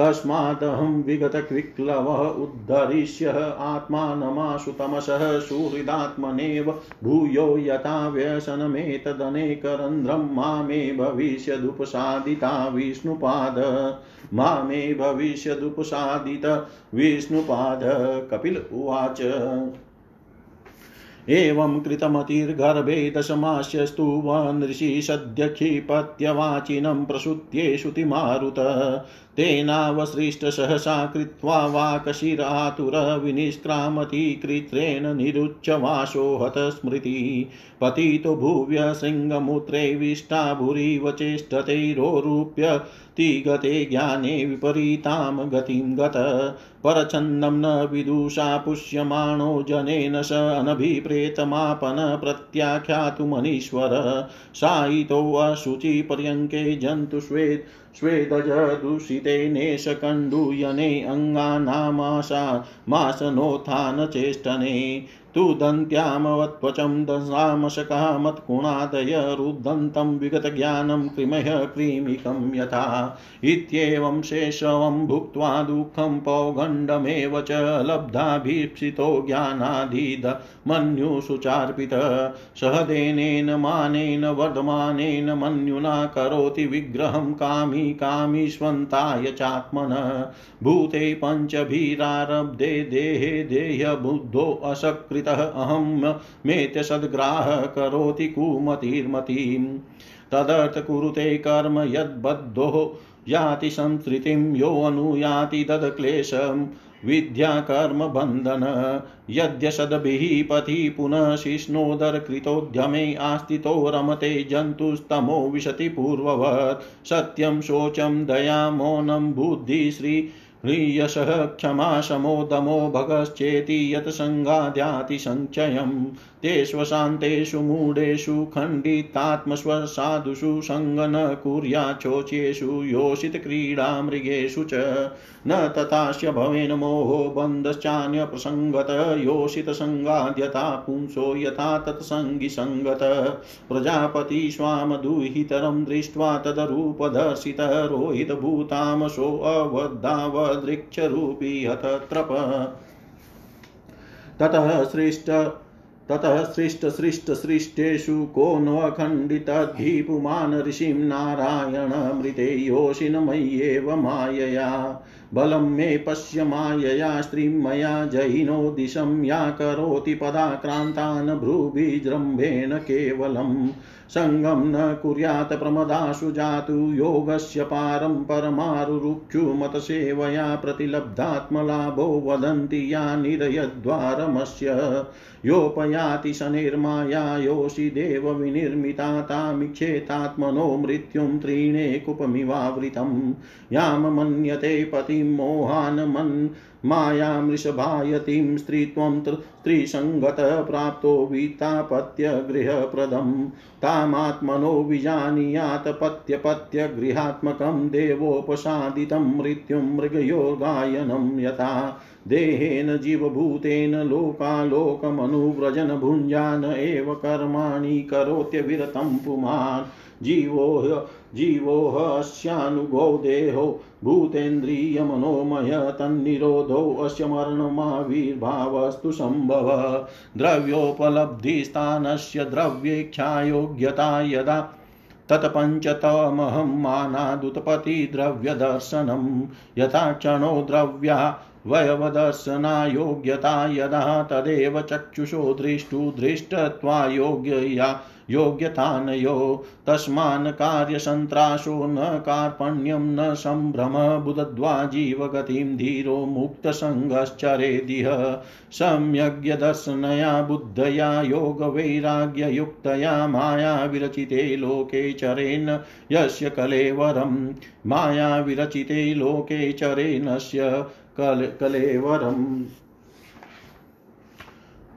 तस्मादहं विगतक्विक्लवः उद्धरिष्य आत्मानमाशु तमसः सुहृदात्मनेव भूयो यथा व्यसनमेतदनेकरन्ध्रं मामे भविष्यदुपसादिता विष्णुपाद। मामे भविष्यदुपसादित विष्णुपाद कपिल उवाच। एवं कृतमतिर्गर्भे दशमास्यस्तु वनऋषि सद्य क्षिपत्यवाचिनं प्रसुत्ये श्रुतिमारुत तेनावसृष्टसहसा कृत्वा वाकशिरातुरविनिष्क्रामति कृत्रेण निरुच्यवासो हतस्मृति पतितो भुव्य शृङ्गमूत्रे भूरिव चेष्टतैरोरूप्य तिगते ज्ञाने विपरीतां गतिं गत। परछन्दं न विदुषा पुष्यमाणो जनेन स अनभिप्रेतमापन सायितोऽशुचिपर्यङ्के जन्तुष्वेत् स्वेदज दूषितेनेशकण्डूयने अङ्गानामाशा मासनोत्थानचेष्टने तुदन्त्यामवत्वचं दशामशकः मत्कुणादय रुदन्तं विगतज्ञानं कृमः क्रीमिकं यथा। इत्येवं शेषवं भुक्त्वा दुःखं पौगण्डमेव च लब्धाभीप्सितो ज्ञानाधिद मन्युषुचार्पित सहदेनेन, मानेन, वर्धमानेन मन्युना करोति विग्रहं कामी कामीष्वन्ताय चात्मन। भूते पञ्चभिरारब्धे देहे देह्यबुद्धो असकृतः अहं मेत्यसद्ग्राह करोति कुमतिर्मतिम्। तदर्थ कुरुते कर्म यद्बद्धो, याति संसृतिं योऽनुयाति तद्क्लेशम्। विद्याकर्मबन्धन यद्यशद्भिः पथि पुनः शिष्णोदरकृतोद्यमे आस्थितो रमते जन्तुस्तमो विशति पूर्ववत्। सत्यं शोचं दया मौनं बुद्धिश्री ह्रीयशः क्षमा शमो दमो भगश्चेति यत्सङ्गाद्यातिसञ्चयम् तेष्वशान्तेषु मूढेषु खण्डितात्मस्वसाधुषु सङ्ग न कुर्याचोच्येषु योषितक्रीडामृगेषु च। न तथास्य भवेन मोहो बन्धश्चान्यप्रसङ्गत योषितसङ्गाद्यथा पुंसो यथा तत्सङ्गिसङ्गत। प्रजापति स्वामदुहितरं दृष्ट्वा तदरूपदर्शितः रोहितभूतामसोऽवद्धावदृक्षरूपी हतत्रप। ततः सृष्ट ततः सृष्टसृष्टसृष्टेषु को नखण्डितद्धिपुमान् ऋषिं नारायणमृते योषिनमय्येव मायया। बलं मे पश्य मायया, स्त्रीं मया जयिनो दिशं या करोति पदाक्रान्तान् भ्रूभिजृम्भेण केवलम् सङ्गं न कुर्यात् प्रमदाशु जातु, योगस्य पारं परमारुरुक्षुमतसेवया प्रतिलब्धात्मलाभो वदन्ति या निरयद्वारमस्य। योपयाति शनिर्माया योषि देवविनिर्मिता तामीक्षेतात्मनो मृत्युं त्रीणे कुपमिवावृतं यां मन्यते पतिं मोहान् मन् मायामृषभायतीं स्त्रीत्वं स्त्रीसङ्गतः प्राप्तो वीतापत्यगृहप्रदं तामात्मनो विजानीयात् पत्यपत्यगृहात्मकं देवोपसादितं मृत्युं मृगयोगायनं यथा देहेन जीवभूतेन लोकालोकमनुव्रजन भुञ्जान एव कर्माणि करोत्यविरतं पुमान्। जीवो जीवोऽस्यानुगो देहो भूतेन्द्रियमनोमय तन्निरोधोऽस्य मरणमाविर्भावस्तु सम्भव। द्रव्योपलब्धिस्थानस्य द्रव्येक्षायोग्यता यदा तत्पञ्चतमहं मानादुत्पत्तिद्रव्यदर्शनं यथा क्षणो द्रव्या वयवदर्शनायोग्यता यदा तदेव चक्षुषो दृष्टु दृष्टत्वायोग्यया योग्यतानयो। तस्मान् कार्यसन्त्रासो न कार्पण्यं न सम्भ्रम बुदद्वा जीवगतिं धीरो मुक्तसङ्गश्चरेदिह। सम्यग्यदर्शनया बुद्धया योगवैराग्ययुक्तया माया विरचिते लोके चरेन् यस्य कलेवरं। माया विरचिते लोके चरेणस्य कल कलेवरम।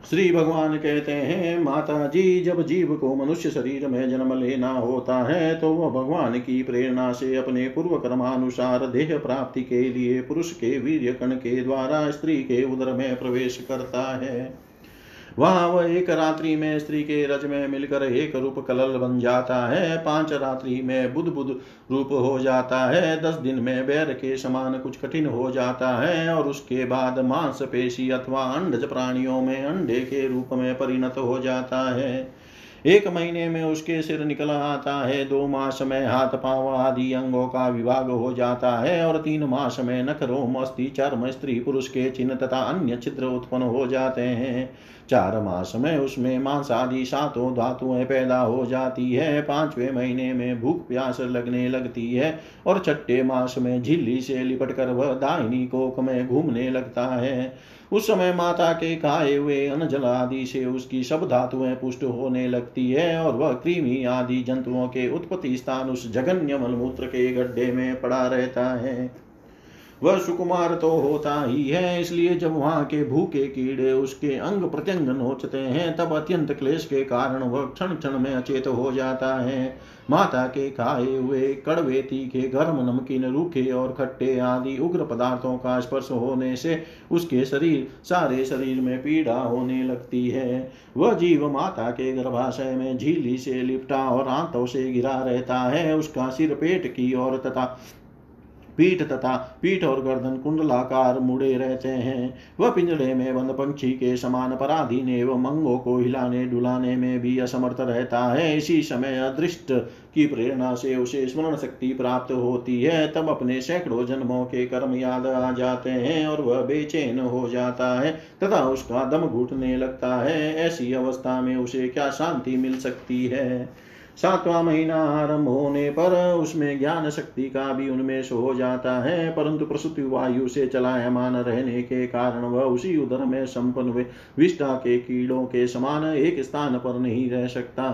श्री भगवान कहते हैं माता जी जब जीव को मनुष्य शरीर में जन्म लेना होता है तो वह भगवान की प्रेरणा से अपने पूर्व कर्मानुसार देह प्राप्ति के लिए पुरुष के वीर्य कण के द्वारा स्त्री के उदर में प्रवेश करता है। वहाँ वह एक रात्रि में स्त्री के रज में मिलकर एक रूप कलल बन जाता है। पाँच रात्रि में बुध बुध रूप हो जाता है। दस दिन में बैर के समान कुछ कठिन हो जाता है और उसके बाद मांस पेशी अथवा अंडज प्राणियों में अंडे के रूप में परिणत हो जाता है। एक महीने में उसके सिर निकल आता है। दो मास में हाथ पाँव आदि अंगों का विभाग हो जाता है और तीन मास में नख रोम अस्थि चर्म, स्त्री, पुरुष के चिन्ह तथा अन्य चित्र उत्पन्न हो जाते हैं। चार मास में उसमें मांस आदि सातों धातुएँ पैदा हो जाती है। पाँचवें महीने में भूख, प्यास लगने लगती है और छठे मास में झिल्ली से लिपट कर वह दाहिनी कोक में घूमने लगता है। उस समय माता के खाए हुए अनजल आदि से उसकी सब धातुएँ पुष्ट होने लगती है और वह कृमि आदि जंतुओं के उत्पत्ति स्थान उस जघन्य मलमूत्र के गड्ढे में पड़ा रहता है। वह सुकुमार तो होता ही है। इसलिए जब वहाँ के भूखे कीड़े उसके अंग प्रत्यंग नोचते हैं, तब अत्यंत क्लेश के कारण वह क्षण क्षण में अचेत हो जाता है। माता के खाए हुए कड़वे तीखे गर्म नमकीन, रूखे और खट्टे आदि उग्र पदार्थों का स्पर्श होने से उसके शरीर, सारे शरीर में पीड़ा होने लगती है। वह जीव माता के गर्भाशय में झीली से लिपटा और आंतों से गिरा रहता है। उसका सिर पेट की ओर तथा पीठ तथा पीठ और गर्दन कुंडलाकार मुड़े रहते हैं। वह पिंजड़े में बंद पंक्षी के समान पराधीन एवं मंगों को हिलाने डुलाने में भी असमर्थ रहता है। इसी समय अदृष्ट की प्रेरणा से उसे स्मरण शक्ति प्राप्त होती है। तब अपने सैकड़ों जन्मों के कर्म याद आ जाते हैं और वह बेचैन हो जाता है तथा उसका दम घुटने लगता है। ऐसी अवस्था में उसे क्या शांति मिल सकती है? सातवां महीना आरंभ होने पर उसमें ज्ञान शक्ति का भी उन्मेष हो जाता है, परंतु प्रसूति वायु से चलायमान रहने के कारण वह उसी उदर में संपन्न हुए। विष्टा के कीड़ों के समान एक स्थान पर नहीं रह सकता।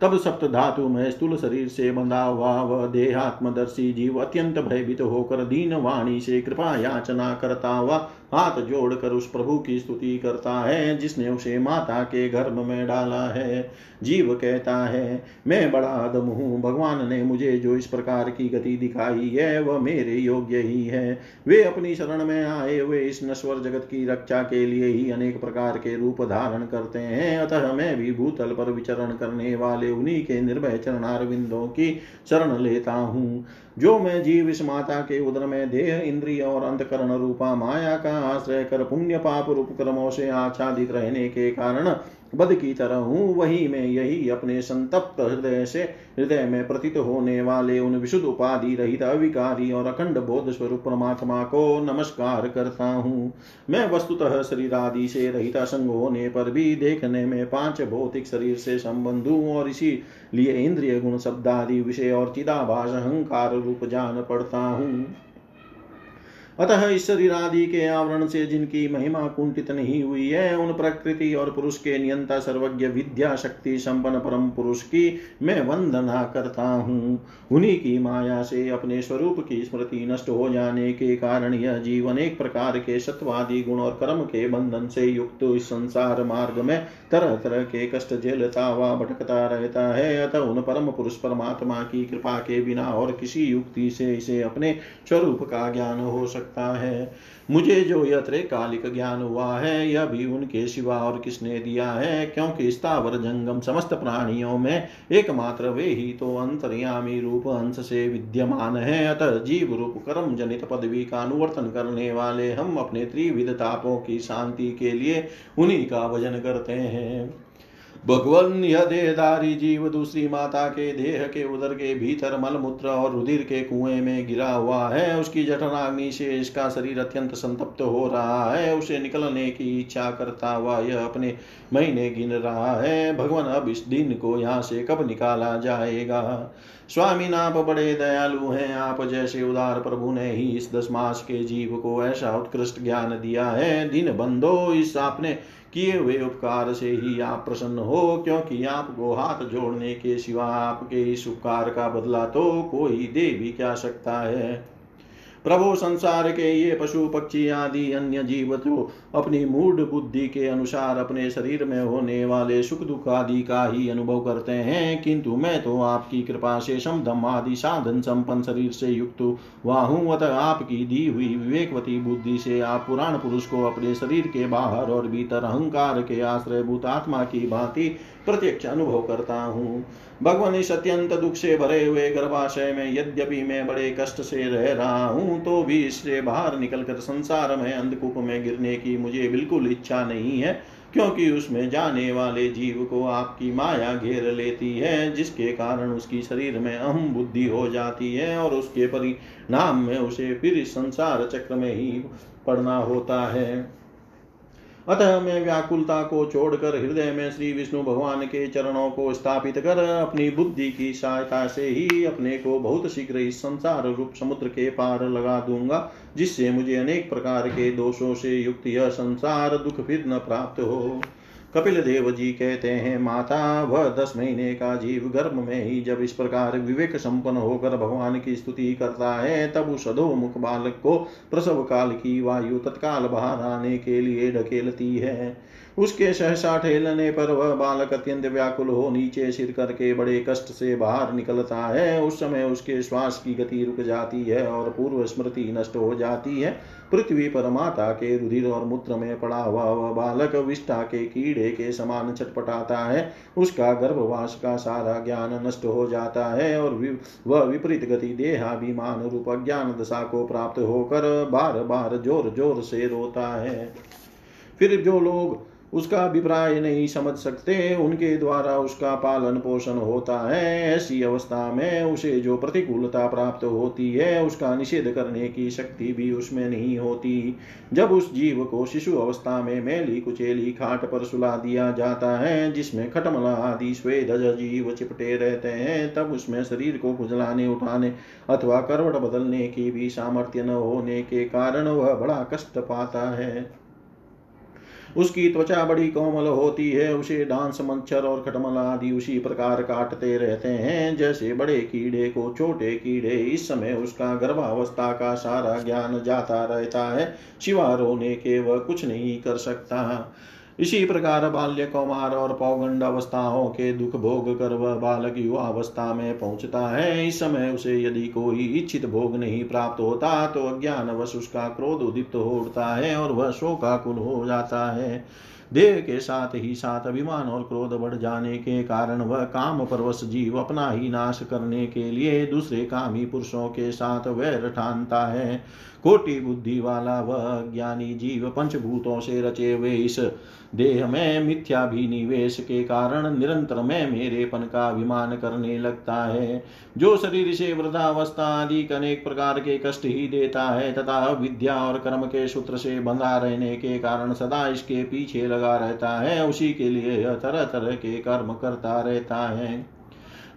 तब सप्त धातु में स्थूल शरीर से बंधा हुआ वह देहात्मदर्शी जीव अत्यंत भयभीत होकर दीन वाणी से कृपा याचना करता हुआ हाथ जोड़कर उस प्रभु की स्तुति करता है, जिसने उसे माता के गर्भ में डाला है। जीव कहता है, मैं बड़ा अदम हूँ, भगवान ने मुझे जो इस प्रकार की गति दिखाई है, वह मेरे योग्य ही है। वे अपनी शरण में आए हुए इस नश्वर जगत की रक्षा के लिए ही अनेक प्रकार के रूप धारण करते हैं। अतः मैं भी भूतल पर विचरण करने वाले उन्हीं के निर्भय चरणारविंदों की शरण लेता हूँ। जो मैं जीव इस माता के उदर में देह, इंद्रिय और अंतकरण रूपा माया का आश्रय कर पुण्य पाप रूप कर्मों से आच्छादित रहने के कारण बद की तरह हूँ, वही मैं यही अपने संतप्त हृदय से, हृदय में प्रतीत होने वाले उन विशुद्ध उपाधि रहित अविकारी और अखंड बोध स्वरूप परमात्मा को नमस्कार करता हूँ। मैं वस्तुतः शरीर आदि से रहित असंग होने पर भी देखने में पाँच भौतिक शरीर से संबंध हूँ और इसी लिए इंद्रिय गुण शब्द आदि विषय और चिदाभास अहंकार रूप जान पड़ता हूँ। अतः इस शरीर आदि के आवरण से जिनकी महिमा कुंठित नहीं हुई है, उन प्रकृति और पुरुष के नियंता सर्वज्ञ विद्या शक्ति संपन्न परम पुरुष की मैं वंदना करता हूँ। उन्हीं की माया से अपने स्वरूप की स्मृति नष्ट हो जाने के कारण यह जीवन एक प्रकार के सत्वादि गुण और कर्म के बंधन से युक्त इस संसार मार्ग में तरह तरह के कष्ट झेलता हुआ भटकता रहता है। अतः उन परम पुरुष परमात्मा की कृपा के बिना और किसी युक्ति से इसे अपने स्वरूप का ज्ञान हो सकता सकता है। मुझे जो यह कालिक ज्ञान हुआ है, यह भी उनके सिवा और किसने दिया है? क्योंकि स्थावर जंगम समस्त प्राणियों में एकमात्र वे ही तो अंतर्यामी रूप अंश से विद्यमान है। अतः जीव रूप कर्म जनित पदवी का अनुवर्तन करने वाले हम अपने त्रिविध तापों की शांति के लिए उन्हीं का भजन करते हैं। भगवन यह देहधारी जीव दूसरी माता के देह के उदर के भीतर मलमूत्र और रुधिर के कुएँ में गिरा हुआ है। उसकी जठनाग्नि से इसका शरीर अत्यंत संतप्त हो रहा है। उसे निकलने की इच्छा करता हुआ यह अपने महीने गिन रहा है। भगवान अब इस दिन को यहाँ से कब निकाला जाएगा? स्वामी आप बड़े दयालु हैं। आप जैसे उदार प्रभु ने ही इस दस मास के जीव को ऐसा उत्कृष्ट ज्ञान दिया है। दिन बंदो इस आपने किए हुए उपकार से ही आप प्रसन्न हो, क्योंकि आपको हाथ जोड़ने के सिवा आपके इस उपकार का बदला तो कोई दे भी क्या सकता है। प्रभु संसार के ये पशु पक्षी आदि अन्य जीव तो अपनी मूड बुद्धि के अनुसार अपने शरीर में होने वाले सुख दुख आदि का ही अनुभव करते हैं, किंतु मैं तो आपकी कृपा से समदम आदि साधन संपन्न शरीर से युक्त हुआ हूँ। अतः आपकी दी हुई विवेकवती बुद्धि से आप पुराण पुरुष को अपने शरीर के बाहर और भीतर अहंकार के आश्रयभूत आत्मा की भांति प्रत्यक्ष अनुभव करता हूँ। भगवान इस अत्यंत दुख से भरे हुए गर्भाशय में यद्यपि मैं बड़े कष्ट से रह रहा हूँ तो भी इससे बाहर निकलकर संसार में अंधकूप में गिरने की मुझे बिल्कुल इच्छा नहीं है, क्योंकि उसमें जाने वाले जीव को आपकी माया घेर लेती है, जिसके कारण उसकी शरीर में अहम बुद्धि हो जाती है और उसके परिणाम में उसे फिर संसार चक्र में ही पड़ना होता है। अतः मैं व्याकुलता को छोड़कर हृदय में श्री विष्णु भगवान के चरणों को स्थापित कर अपनी बुद्धि की सहायता से ही अपने को बहुत शीघ्र ही संसार रूप समुद्र के पार लगा दूँगा, जिससे मुझे अनेक प्रकार के दोषों से युक्त यह संसार दुख फिर न प्राप्त हो। कपिल देव जी कहते हैं, माता, वह दस महीने का जीव गर्भ में ही जब इस प्रकार विवेक संपन्न होकर भगवान की स्तुति करता है, तब उस अधोमुख बालक को प्रसव काल की वायु तत्काल बाहर आने के लिए ढकेलती है। उसके सहसा ठेलने पर वह बालक अत्यंत व्याकुल हो नीचे सिर करके बड़े कष्ट से बाहर निकलता है। उस समय उसके श्वास की गति रुक जाती है और पूर्व स्मृति नष्ट हो जाती है। पृथ्वी पर माता के रुधिर और मूत्र में पड़ा हुआ वह बालक विष्ठा के कीड़े के समान छटपटाता है। उसका गर्भवास का सारा ज्ञान नष्ट हो जाता है और वह विपरीत गति देहाभिमान रूप ज्ञान दशा को प्राप्त होकर बार बार ज़ोर ज़ोर से रोता है। फिर जो लोग उसका अभिप्राय नहीं समझ सकते, उनके द्वारा उसका पालन पोषण होता है। ऐसी अवस्था में उसे जो प्रतिकूलता प्राप्त होती है, उसका निषेध करने की शक्ति भी उसमें नहीं होती। जब उस जीव को शिशु अवस्था में मैली कुचेली खाट पर सुला दिया जाता है, जिसमें खटमला आदि स्वेद जीव चिपटे रहते हैं, तब उसमें शरीर को खुजलाने उठाने अथवा करवट बदलने की भी सामर्थ्य न होने के कारण वह बड़ा कष्ट पाता है। उसकी त्वचा बड़ी कोमल होती है, उसे डांस मच्छर और खटमल आदि उसी प्रकार काटते रहते हैं, जैसे बड़े कीड़े को छोटे कीड़े। इस समय उसका गर्भावस्था का सारा ज्ञान जाता रहता है, शिवा रोने के वह कुछ नहीं कर सकता। इसी प्रकार बाल्य कौमार और पौगंड अवस्थाओं के दुख भोग कर वह बालक युवा अवस्था में पहुँचता है। इस समय उसे यदि कोई इच्छित भोग नहीं प्राप्त होता तो अज्ञान वश उसका क्रोध उदित हो उठता है और वह शोकाकुल हो जाता है। देह के साथ ही साथ अभिमान और क्रोध बढ़ जाने के कारण वह काम परवश जीव अपना ही नाश करने के लिए दूसरे कामी पुरुषों के साथ वैर ठानता है। कोटि बुद्धि वाला वह ज्ञानी जीव पंचभूतों से रचे हुए इस देह में मिथ्याभिनिवेश के कारण निरंतर में मेरेपन का अभिमान करने लगता है। जो शरीर से वृद्धावस्था आदि अनेक प्रकार के कष्ट ही देता है, तथा विद्या और कर्म के सूत्र से बंधा रहने के कारण सदा इसके पीछे लगा रहता है, उसी के लिए तरह तरह के कर्म करता रहता है।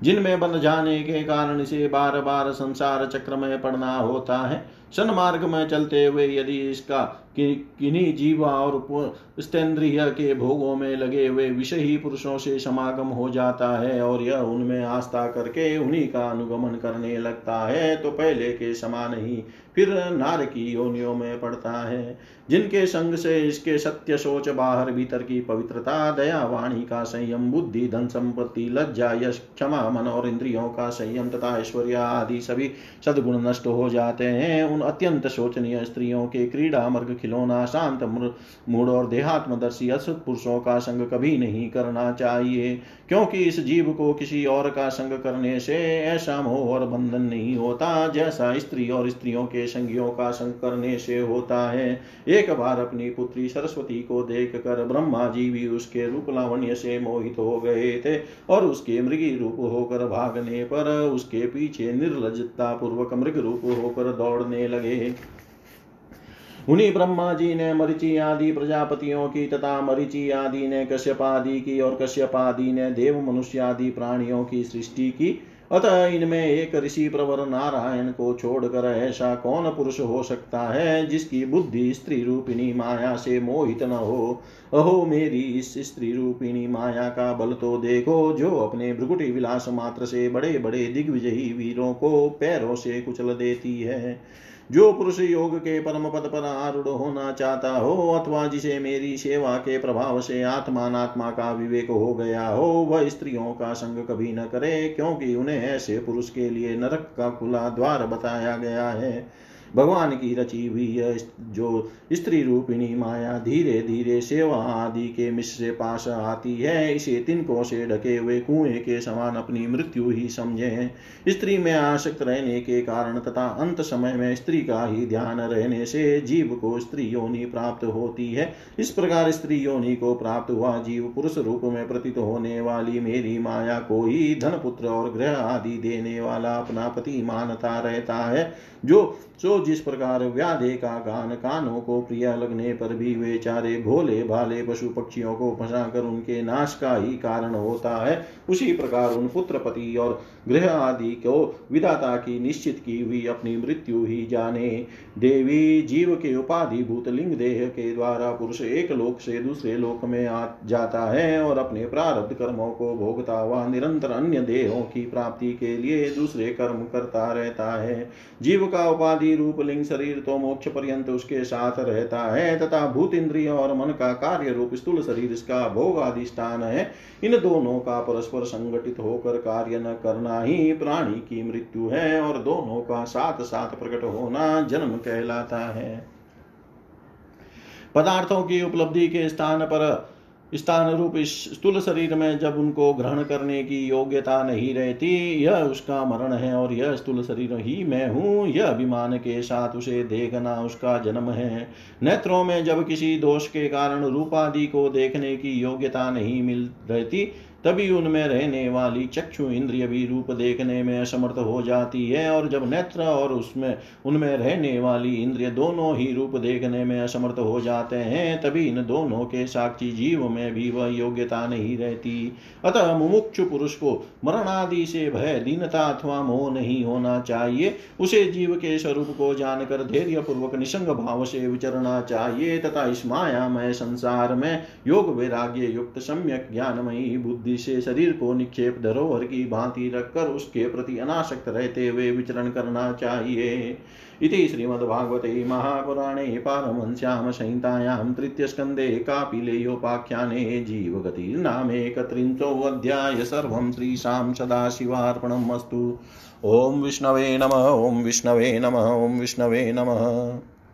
जिनमें बंध जाने के कारण इसे बार बार संसार चक्र में पड़ना होता है। सन्मार्ग में चलते हुए यदि इसका कि, किन्हीं जीवा और स्तेंद्रिय के भोगों में लगे हुए विषयी पुरुषों से समागम हो जाता है और यह उनमें आस्था करके उन्हीं का अनुगमन करने लगता है तो पहले के समान ही फिर नार की योनियों में पड़ता है, जिनके संग से इसके सत्य सोच बाहर भीतर की पवित्रता, दया, वाणी का संयम, बुद्धि, धन संपत्ति, लज्जा, यश, क्षमा, मन और इंद्रियों का संयम तथा ऐश्वर्य आदि सभी सदगुण नष्ट हो जाते हैं। उन अत्यंत शोचनीय स्त्रियों के क्रीड़ा मर्ग, खिलौना, शांत मूड और देहात्मदर्शी असत पुरुषों का संग कभी नहीं करना चाहिए, क्योंकि इस जीव को किसी और का संग करने से ऐसा मोह और बंधन नहीं होता, जैसा स्त्री और स्त्रियों के संगियों का संग करने से होता है। एक बार अपनी पुत्री सरस्वती को देख कर ब्रह्मा जी भी उसके रूप लावण्य से मोहित हो गए थे और उसके मृगी रूप होकर भागने पर उसके पीछे निर्लजता पूर्वक मृग रूप होकर दौड़ने लगे। उन्हीं ब्रह्मा जी ने मरिचि आदि प्रजापतियों की तथा मरिचि आदि ने कश्यप आदि की और कश्यप आदि ने देव मनुष्य आदि प्राणियों की सृष्टि की। अतः इनमें एक ऋषि प्रवर नारायण को छोड़कर ऐसा कौन पुरुष हो सकता है जिसकी बुद्धि स्त्री रूपिणी माया से मोहित न हो? अहो, मेरी इस स्त्री रूपिणी माया का बल तो देखो, जो अपने भ्रुकुटी विलास मात्र से बड़े बड़े दिग्विजयी वीरों को पैरों से कुचल देती है। जो पुरुष योग के परम पद पर आरूढ़ होना चाहता हो अथवा जिसे मेरी सेवा के प्रभाव से आत्मात्मा का विवेक हो गया हो, वह स्त्रियों का संग कभी न करे, क्योंकि उन्हें ऐसे पुरुष के लिए नरक का खुला द्वार बताया गया है। भगवान की रची हुई यह जो स्त्री रूपिणी माया धीरे धीरे सेवा आदि के मिश्र से पास आती है, इसे तिनको से ढके हुए कुएँ के समान अपनी मृत्यु ही समझे। स्त्री में आसक्त रहने के कारण तथा अंत समय में स्त्री का ही ध्यान रहने से जीव को स्त्री योनि प्राप्त होती है। इस प्रकार स्त्री योनि को प्राप्त हुआ, जीव पुरुष रूप में प्रतीत होने वाली मेरी माया को ही धन पुत्र और ग्रह आदि देने वाला अपना पति मानता रहता है, जो सो जिस प्रकार व्याधे का गान कानों को प्रिय लगने पर भी वे चारे भोले भाले पशु पक्षियों को फंसा कर उनके नाश का ही कारण होता है। उसी प्रकार उन पुत्रपति और गृह आदि को विदाता की निश्चित की हुई अपनी मृत्यु ही जाने। देवी जीव के उपाधि भूत लिंग देह के द्वारा पुरुष एक लोक से दूसरे लोक में आ जाता है और अपने प्रारब्ध कर्मों को भोगता हुआ निरंतर अन्य देहों की प्राप्ति के लिए दूसरे कर्म करता रहता है। जीव का उपाधि रूप लिंग शरीर तो मोक्ष पर्यंत उसके साथ रहता है तथा भूत इंद्रिय और मन का कार्य रूप स्थूल शरीर इसका भोग आदि स्थान है। इन दोनों का परस्पर संगठित होकर कार्य न करना ही प्राणी की मृत्यु है और दोनों का साथ साथ प्रकट होना जन्म कहलाता है। पदार्थों की उपलब्धि के स्थान पर स्थान रूप स्थूल शरीर में जब उनको ग्रहण करने की योग्यता नहीं रहती, यह उसका मरण है और यह स्थूल शरीर ही मैं हूँ, यह अभिमान के साथ उसे देखना उसका जन्म है। नेत्रों में जब किसी दोष के कारण रूपादि को देखने की योग्यता नहीं मिल रहती तभी उनमें रहने वाली चक्षु इंद्रिय भी रूप देखने में असमर्थ हो जाती है, और जब नेत्र और उसमें, उनमें रहने वाली इंद्रिय दोनों ही रूप देखने में असमर्थ हो जाते हैं, तभी इन दोनों के साक्षी जीव में भी वह योग्यता नहीं रहती। अतः मुमुक्षु पुरुष को मरणादि से भय, दीनता अथवा मोह नहीं होना चाहिए। उसे जीव के स्वरूप को जानकर धैर्य पूर्वक निसंग भाव से विचरना चाहिए, तथा इस मायामय संसार में योग वैराग्य युक्त सम्यक ज्ञानमयी बुद्धि बुद्धि से शरीर को निक्षेप धरोहर की भांति रखकर उसके प्रति अनासक्त रहते हुए विचरण करना चाहिए। इति श्रीमद्भागवते महापुराणे पारमहंस्यां संहितायां तृतीयस्कन्धे कापिलेयोपाख्याने जीवगतिर्नामेकत्रिंशोऽध्याय सर्वं श्रीशां सदाशिवार्पणम् अस्तु। ॐ विष्णवे नमः, ॐ विष्णवे नमः, ॐ विष्णवे नमः।